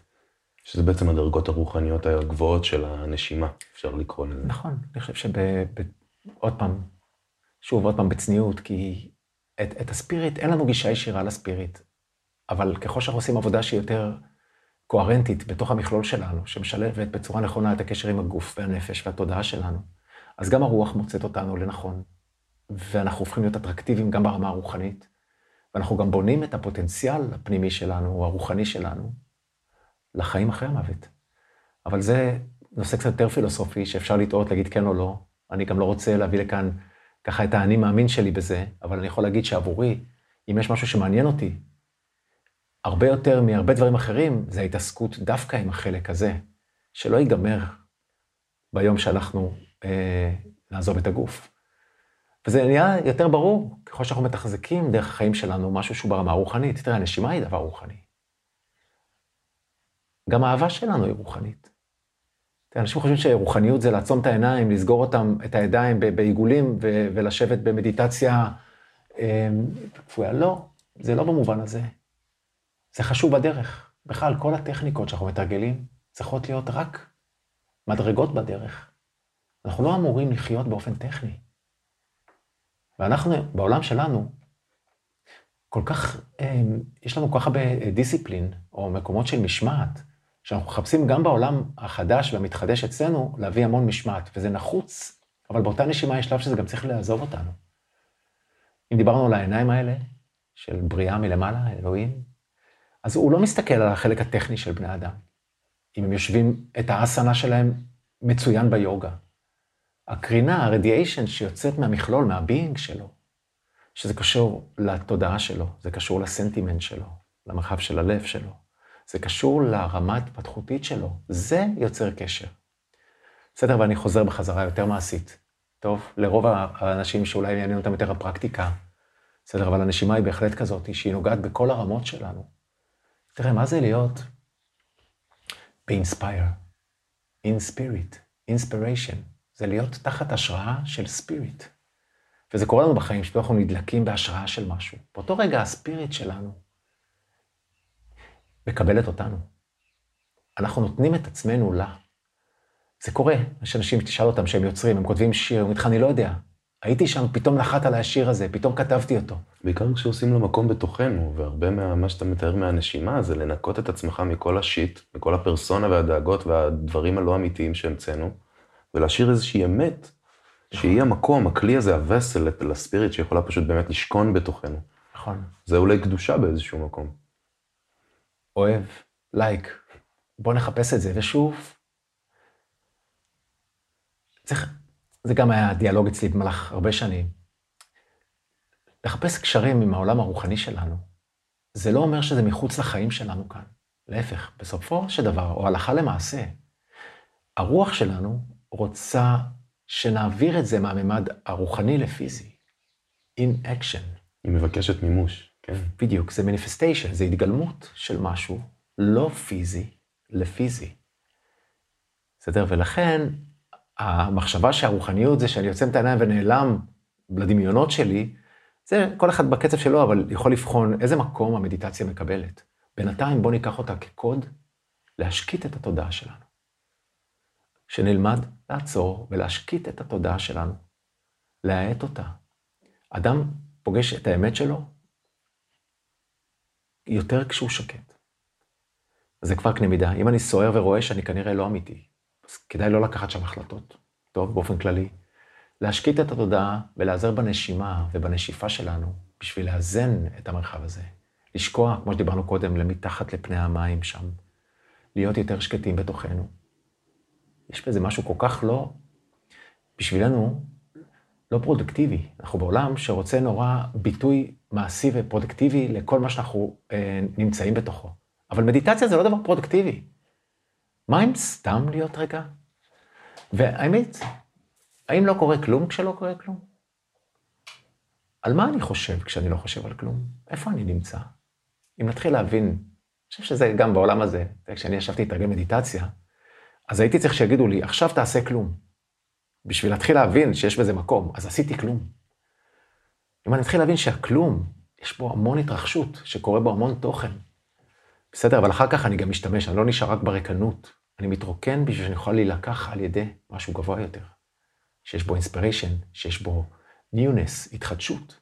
שזה בעצם הדרגות הרוחניות הגבוהות של הנשימה, אפשר לקרוא לזה.
נכון, אני חושב שב... ב, עוד פעם, שוב, עוד פעם בצניעות, כי את, את הספיריט, אין לנו גישה ישירה לספיריט, אבל ככל שאנחנו עושים עבודה שהיא יותר קוהרנטית בתוך המכלול שלנו, שמשלבת בצורה נכונה את הקשר עם הגוף והנפש והתודעה שלנו, אז גם הרוח מוצאת אותנו לנכון, ואנחנו הופכים להיות אטרקטיביים גם ברמה הרוחנית, ואנחנו גם בונים את הפוטנציאל הפנימי שלנו, או הרוחני שלנו, לחיים אחרי המוות. אבל זה נושא קצת יותר פילוסופי, שאפשר לטעות, להגיד כן או לא. אני גם לא רוצה להביא לכאן ככה את האני מאמין שלי בזה, אבל אני יכול להגיד שעבורי, אם יש משהו שמעניין אותי, הרבה יותר מהרבה דברים אחרים, זה ההתעסקות דווקא עם החלק הזה, שלא ייגמר ביום שאנחנו אה, נעזוב את הגוף. וזה נהיה יותר ברור, ככל שאנחנו מתחזקים דרך החיים שלנו, משהו שהוא ברמה הרוחנית. תראה, הנשימה היא דבר רוחני. גם האהבה שלנו היא רוחנית. תראה, אנשים חושבים שרוחניות זה לעצום את העיניים, לסגור אותם, את הידיים בעיגולים ולשבת במדיטציה אה, כפויה. לא, זה לא במובן הזה. זה חשוב בדרך. בכלל, כל הטכניקות שאנחנו מתרגלים צריכות להיות רק מדרגות בדרך. אנחנו לא אמורים לחיות באופן טכני. ואנחנו, בעולם שלנו, כל כך, אה, יש לנו כל כך הרבה דיסציפלין, או מקומות של משמעת, שאנחנו מחפשים גם בעולם החדש והמתחדש אצלנו, להביא המון משמעת, וזה נחוץ, אבל באותה נשימה יש שלב שזה גם צריך לעזוב אותנו. אם דיברנו על העיניים האלה, של בריאה מלמעלה, אלוהים, אז הוא לא מסתכל על החלק הטכני של בני אדם. אם הם יושבים את האסנה שלהם מצוין ביוגה. הקרינה, ה radiation שיוצאת מהמכלול, מה being שלו, שזה קשור לתודעה שלו, זה קשור לסנטימנט שלו, למרחב של הלב שלו, זה קשור לרמה התפתחותית שלו, זה יוצר קשר. בסדר, ואני חוזר בחזרה יותר מעשית. טוב, לרוב האנשים שאולי יעניין אותם יותר הפרקטיקה, בסדר, אבל הנשימה היא בהחלט כזאת, שהיא נוגעת בכל הרמות שלנו. תראה, מה זה להיות באינספייר, in spirit, inspiration, זה להיות תחת השראה של ספיריט. וזה קורה לנו בחיים, שפתאום אנחנו נדלקים בהשראה של משהו. באותו רגע הספיריט שלנו מקבלת אותנו. אנחנו נותנים את עצמנו לה. זה קורה, יש אנשים, תשאל אותם שהם יוצרים, הם כותבים שיר, הם אומרים לך, אני לא יודע. הייתי שם, פתאום נחת על השיר הזה, פתאום כתבתי אותו.
בעיקר כשעושים לו מקום בתוכנו, והרבה ממה שאתה מתאר מהנשימה זה לנקות את עצמך מכל השיט, מכל הפרסונה והדאגות והדברים הלא אמיתיים שהמצאנו, ולהשאיר איזושהי אמת, שהיא המקום, הכלי הזה, הווסל לספיריט, שיכולה פשוט באמת לשכון בתוכנו.
נכון.
זה אולי קדושה באיזשהו מקום.
אוהב, לייק, בוא נחפש את זה, ושוב, צריך, זה גם היה דיאלוג אצלי במהלך הרבה שנים. לחפש קשרים עם העולם הרוחני שלנו, זה לא אומר שזה מחוץ לחיים שלנו כאן. להפך, בסופו של דבר, או הלכה למעשה, הרוח שלנו רוצה שנעביר את זה מהממד הרוחני לפיזי. in action.
היא מבקשת מימוש, כן.
בדיוק, זה מניפסטיישן, זה התגלמות של משהו לא פיזי לפיזי. בסדר? ולכן, המחשבה שהרוחניות זה שאני יוצא את העיניים ונעלם לדמיונות שלי, זה כל אחד בקצב שלו, אבל יכול לבחון איזה מקום המדיטציה מקבלת. בינתיים בוא ניקח אותה כקוד להשקיט את התודעה שלנו. שנלמד לעצור ולהשקיט את התודעה שלנו, להאט אותה. אדם פוגש את האמת שלו יותר כשהוא שקט. זה כבר קנה מידה. אם אני סוער ורואה שאני כנראה לא אמיתי, אז כדאי לא לקחת שם החלטות. טוב, באופן כללי. להשקיט את התודעה ולעזר בנשימה ובנשיפה שלנו בשביל לאזן את המרחב הזה. לשקוע, כמו שדיברנו קודם, למתחת לפני המים שם. להיות יותר שקטים בתוכנו. יש בזה משהו כל כך לא, בשבילנו, לא פרודוקטיבי. אנחנו בעולם שרוצה נורא ביטוי מעשי ופרודקטיבי לכל מה שאנחנו אה, נמצאים בתוכו. אבל מדיטציה זה לא דבר פרודקטיבי. מה אם סתם להיות רגע? והאמת, האם לא קורה כלום כשלא קורה כלום? על מה אני חושב כשאני לא חושב על כלום? איפה אני נמצא? אם נתחיל להבין, אני חושב שזה גם בעולם הזה, כשאני ישבתי להתרגל מדיטציה, אז הייתי צריך שיגידו לי, עכשיו תעשה כלום. בשביל להתחיל להבין שיש בזה מקום, אז עשיתי כלום. אם אני אתחיל להבין שהכלום, יש בו המון התרחשות, שקורה בו המון תוכן. בסדר, אבל אחר כך אני גם משתמש, אני לא נשאר רק בריקנות. אני מתרוקן בשביל שאני יכול להילקח על ידי משהו גבוה יותר. שיש בו inspiration, שיש בו newness, התחדשות.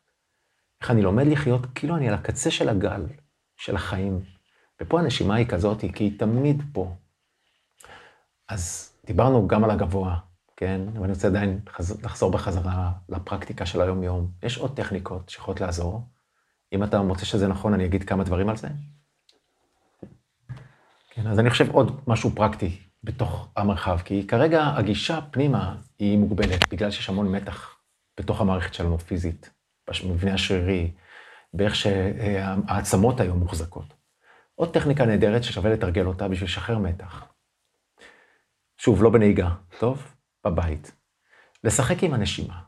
איך אני לומד לחיות כאילו אני על הקצה של הגל, של החיים. ופה הנשימה היא כזאת, כי היא תמיד פה. אז דיברנו גם על הגבוה, כן? ואני רוצה עדיין לחזור בחזרה לפרקטיקה של היום-יום. יש עוד טכניקות שיכולות לעזור. אם אתה מוצא שזה נכון, אני אגיד כמה דברים על זה. כן, אז אני חושב עוד משהו פרקטי, בתוך המרחב, כי כרגע הגישה פנימה היא מוגבלת, בגלל שיש המון מתח בתוך המערכת שלנו פיזית, במבנה השרירי, באיך שהעצמות היום מוחזקות. עוד טכניקה נהדרת ששווה לתרגל אותה בשביל לשחרר מתח. שוב, לא בנהיגה, טוב? בבית. לשחק עם הנשימה.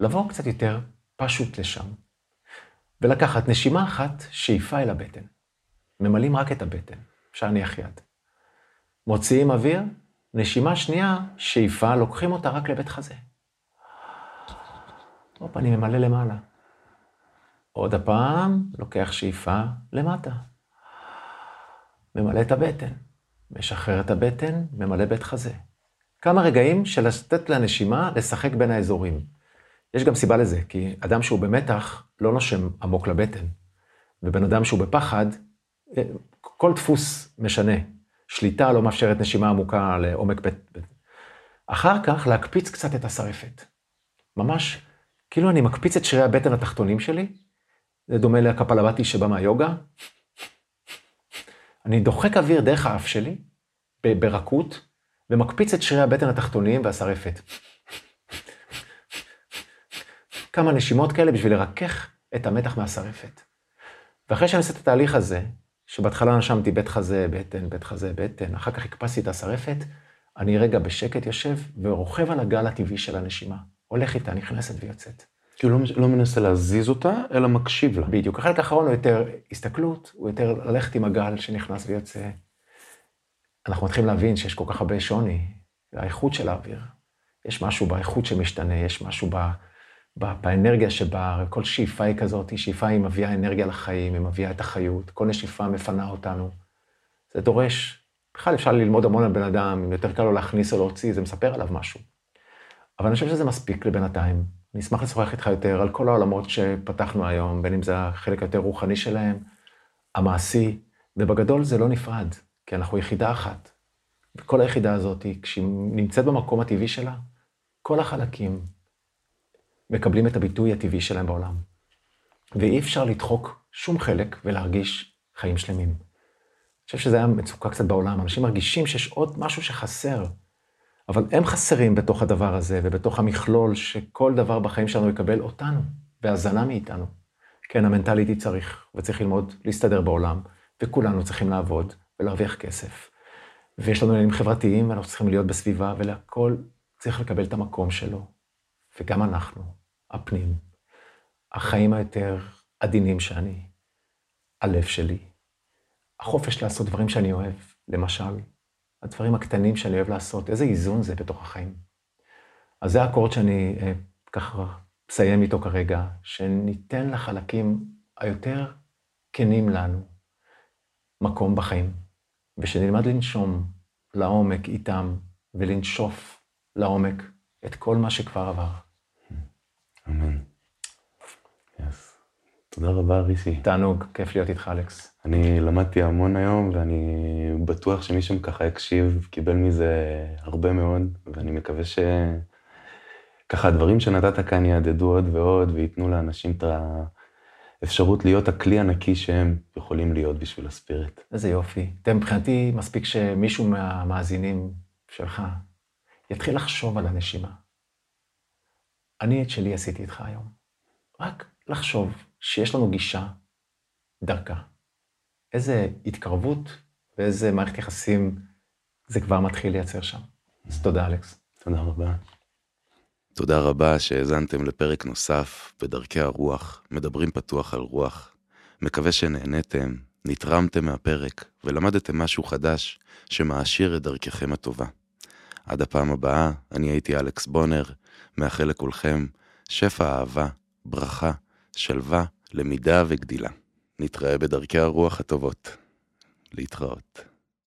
לבוא קצת יותר פשוט לשם. ולקחת נשימה אחת, שאיפה אל הבטן. ממלאים רק את הבטן, אפשר להניח יד. מוציאים אוויר, נשימה שנייה, שאיפה, לוקחים אותה רק לבית חזה. הופ, אני ממלא למעלה. עוד הפעם, לוקח שאיפה למטה. ממלא את הבטן. משחרר את הבטן, ממלא בית חזה. כמה רגעים של לתת לנשימה לשחק בין האזורים. יש גם סיבה לזה, כי אדם שהוא במתח לא נושם עמוק לבטן, ובן אדם שהוא בפחד, אה, כל דפוס משנה. שליטה לא מאפשרת נשימה עמוקה לעומק בטן. אחר כך להקפיץ קצת את השרפת. ממש, כאילו אני מקפיץ את שרירי הבטן התחתונים שלי, זה דומה לקפלבטי שבא מהיוגה. אני דוחק אוויר דרך האף שלי, ברכות, ומקפיץ את שרירי הבטן התחתוניים והשרפת. כמה נשימות כאלה בשביל לרכך את המתח מהשרפת. ואחרי שאני עושה את התהליך הזה, שבהתחלה נשמתי בית חזה, בטן, בית חזה, בטן, אחר כך הקפצתי את השרפת, אני רגע בשקט יושב ורוכב על הגל הטבעי של הנשימה. הולך איתה, נכנסת ויוצאת.
כי הוא לא, לא מנסה להזיז אותה, אלא מקשיב לה.
בדיוק. החלק האחרון הוא יותר הסתכלות, הוא יותר ללכת עם הגל שנכנס ויוצא. אנחנו מתחילים להבין שיש כל כך הרבה שוני, האיכות של האוויר. יש משהו באיכות שמשתנה, יש משהו ב, ב, באנרגיה שבה, כל שאיפה היא כזאת, שאיפה היא מביאה אנרגיה לחיים, היא מביאה את החיות, כל נשיפה מפנה אותנו. זה דורש, בכלל אפשר ללמוד המון על בן אדם, אם יותר קל לו להכניס או להוציא, זה מספר עליו משהו. אבל אני חושב שזה מספיק לבינתיים. אני אשמח לשוחח איתך יותר על כל העולמות שפתחנו היום, בין אם זה החלק היותר רוחני שלהם, המעשי, ובגדול זה לא נפרד, כי אנחנו יחידה אחת. וכל היחידה הזאת, כשהיא נמצאת במקום הטבעי שלה, כל החלקים מקבלים את הביטוי הטבעי שלהם בעולם. ואי אפשר לדחוק שום חלק ולהרגיש חיים שלמים. אני חושב שזה היה מצוקה קצת בעולם, אנשים מרגישים שיש עוד משהו שחסר. אבל הם חסרים בתוך הדבר הזה, ובתוך המכלול שכל דבר בחיים שלנו יקבל אותנו, בהזנה מאיתנו. כן, המנטליטי צריך, וצריך ללמוד להסתדר בעולם, וכולנו צריכים לעבוד ולהרוויח כסף. ויש לנו עניינים חברתיים, ואנחנו צריכים להיות בסביבה, ולהכל צריך לקבל את המקום שלו. וגם אנחנו, הפנים, החיים היותר עדינים שאני, הלב שלי, החופש לעשות דברים שאני אוהב, למשל, הדברים הקטנים שאני אוהב לעשות, איזה איזון זה בתוך החיים. אז זה האקורד שאני אה, ככה מסיים איתו כרגע, שניתן לחלקים היותר כנים לנו מקום בחיים, ושנלמד לנשום לעומק איתם ולנשוף לעומק את כל מה שכבר עבר.
אמן. Yes. תודה רבה, ריסי.
תענוג, כיף להיות איתך, אלכס.
אני למדתי המון היום, ואני בטוח שמי שככה הקשיב קיבל מזה הרבה מאוד, ואני מקווה שככה הדברים שנתת כאן יהדהדו עוד ועוד, וייתנו לאנשים את האפשרות להיות הכלי הנקי שהם יכולים להיות בשביל הספיריט.
איזה יופי. תראה, מבחינתי מספיק שמישהו מהמאזינים שלך יתחיל לחשוב על הנשימה. אני את שלי עשיתי איתך היום. רק לחשוב שיש לנו גישה דרכה. איזה התקרבות ואיזה מערכת יחסים זה כבר מתחיל לייצר שם. אז תודה, אלכס.
תודה רבה. תודה רבה שהאזנתם לפרק נוסף בדרכי הרוח, מדברים פתוח על רוח. מקווה שנהניתם, נתרמתם מהפרק ולמדתם משהו חדש שמעשיר את דרככם הטובה. עד הפעם הבאה, אני הייתי אלכס בונר, מאחל לכולכם שפע אהבה, ברכה, שלווה, למידה וגדילה. נתראה בדרכי הרוח הטובות. להתראות.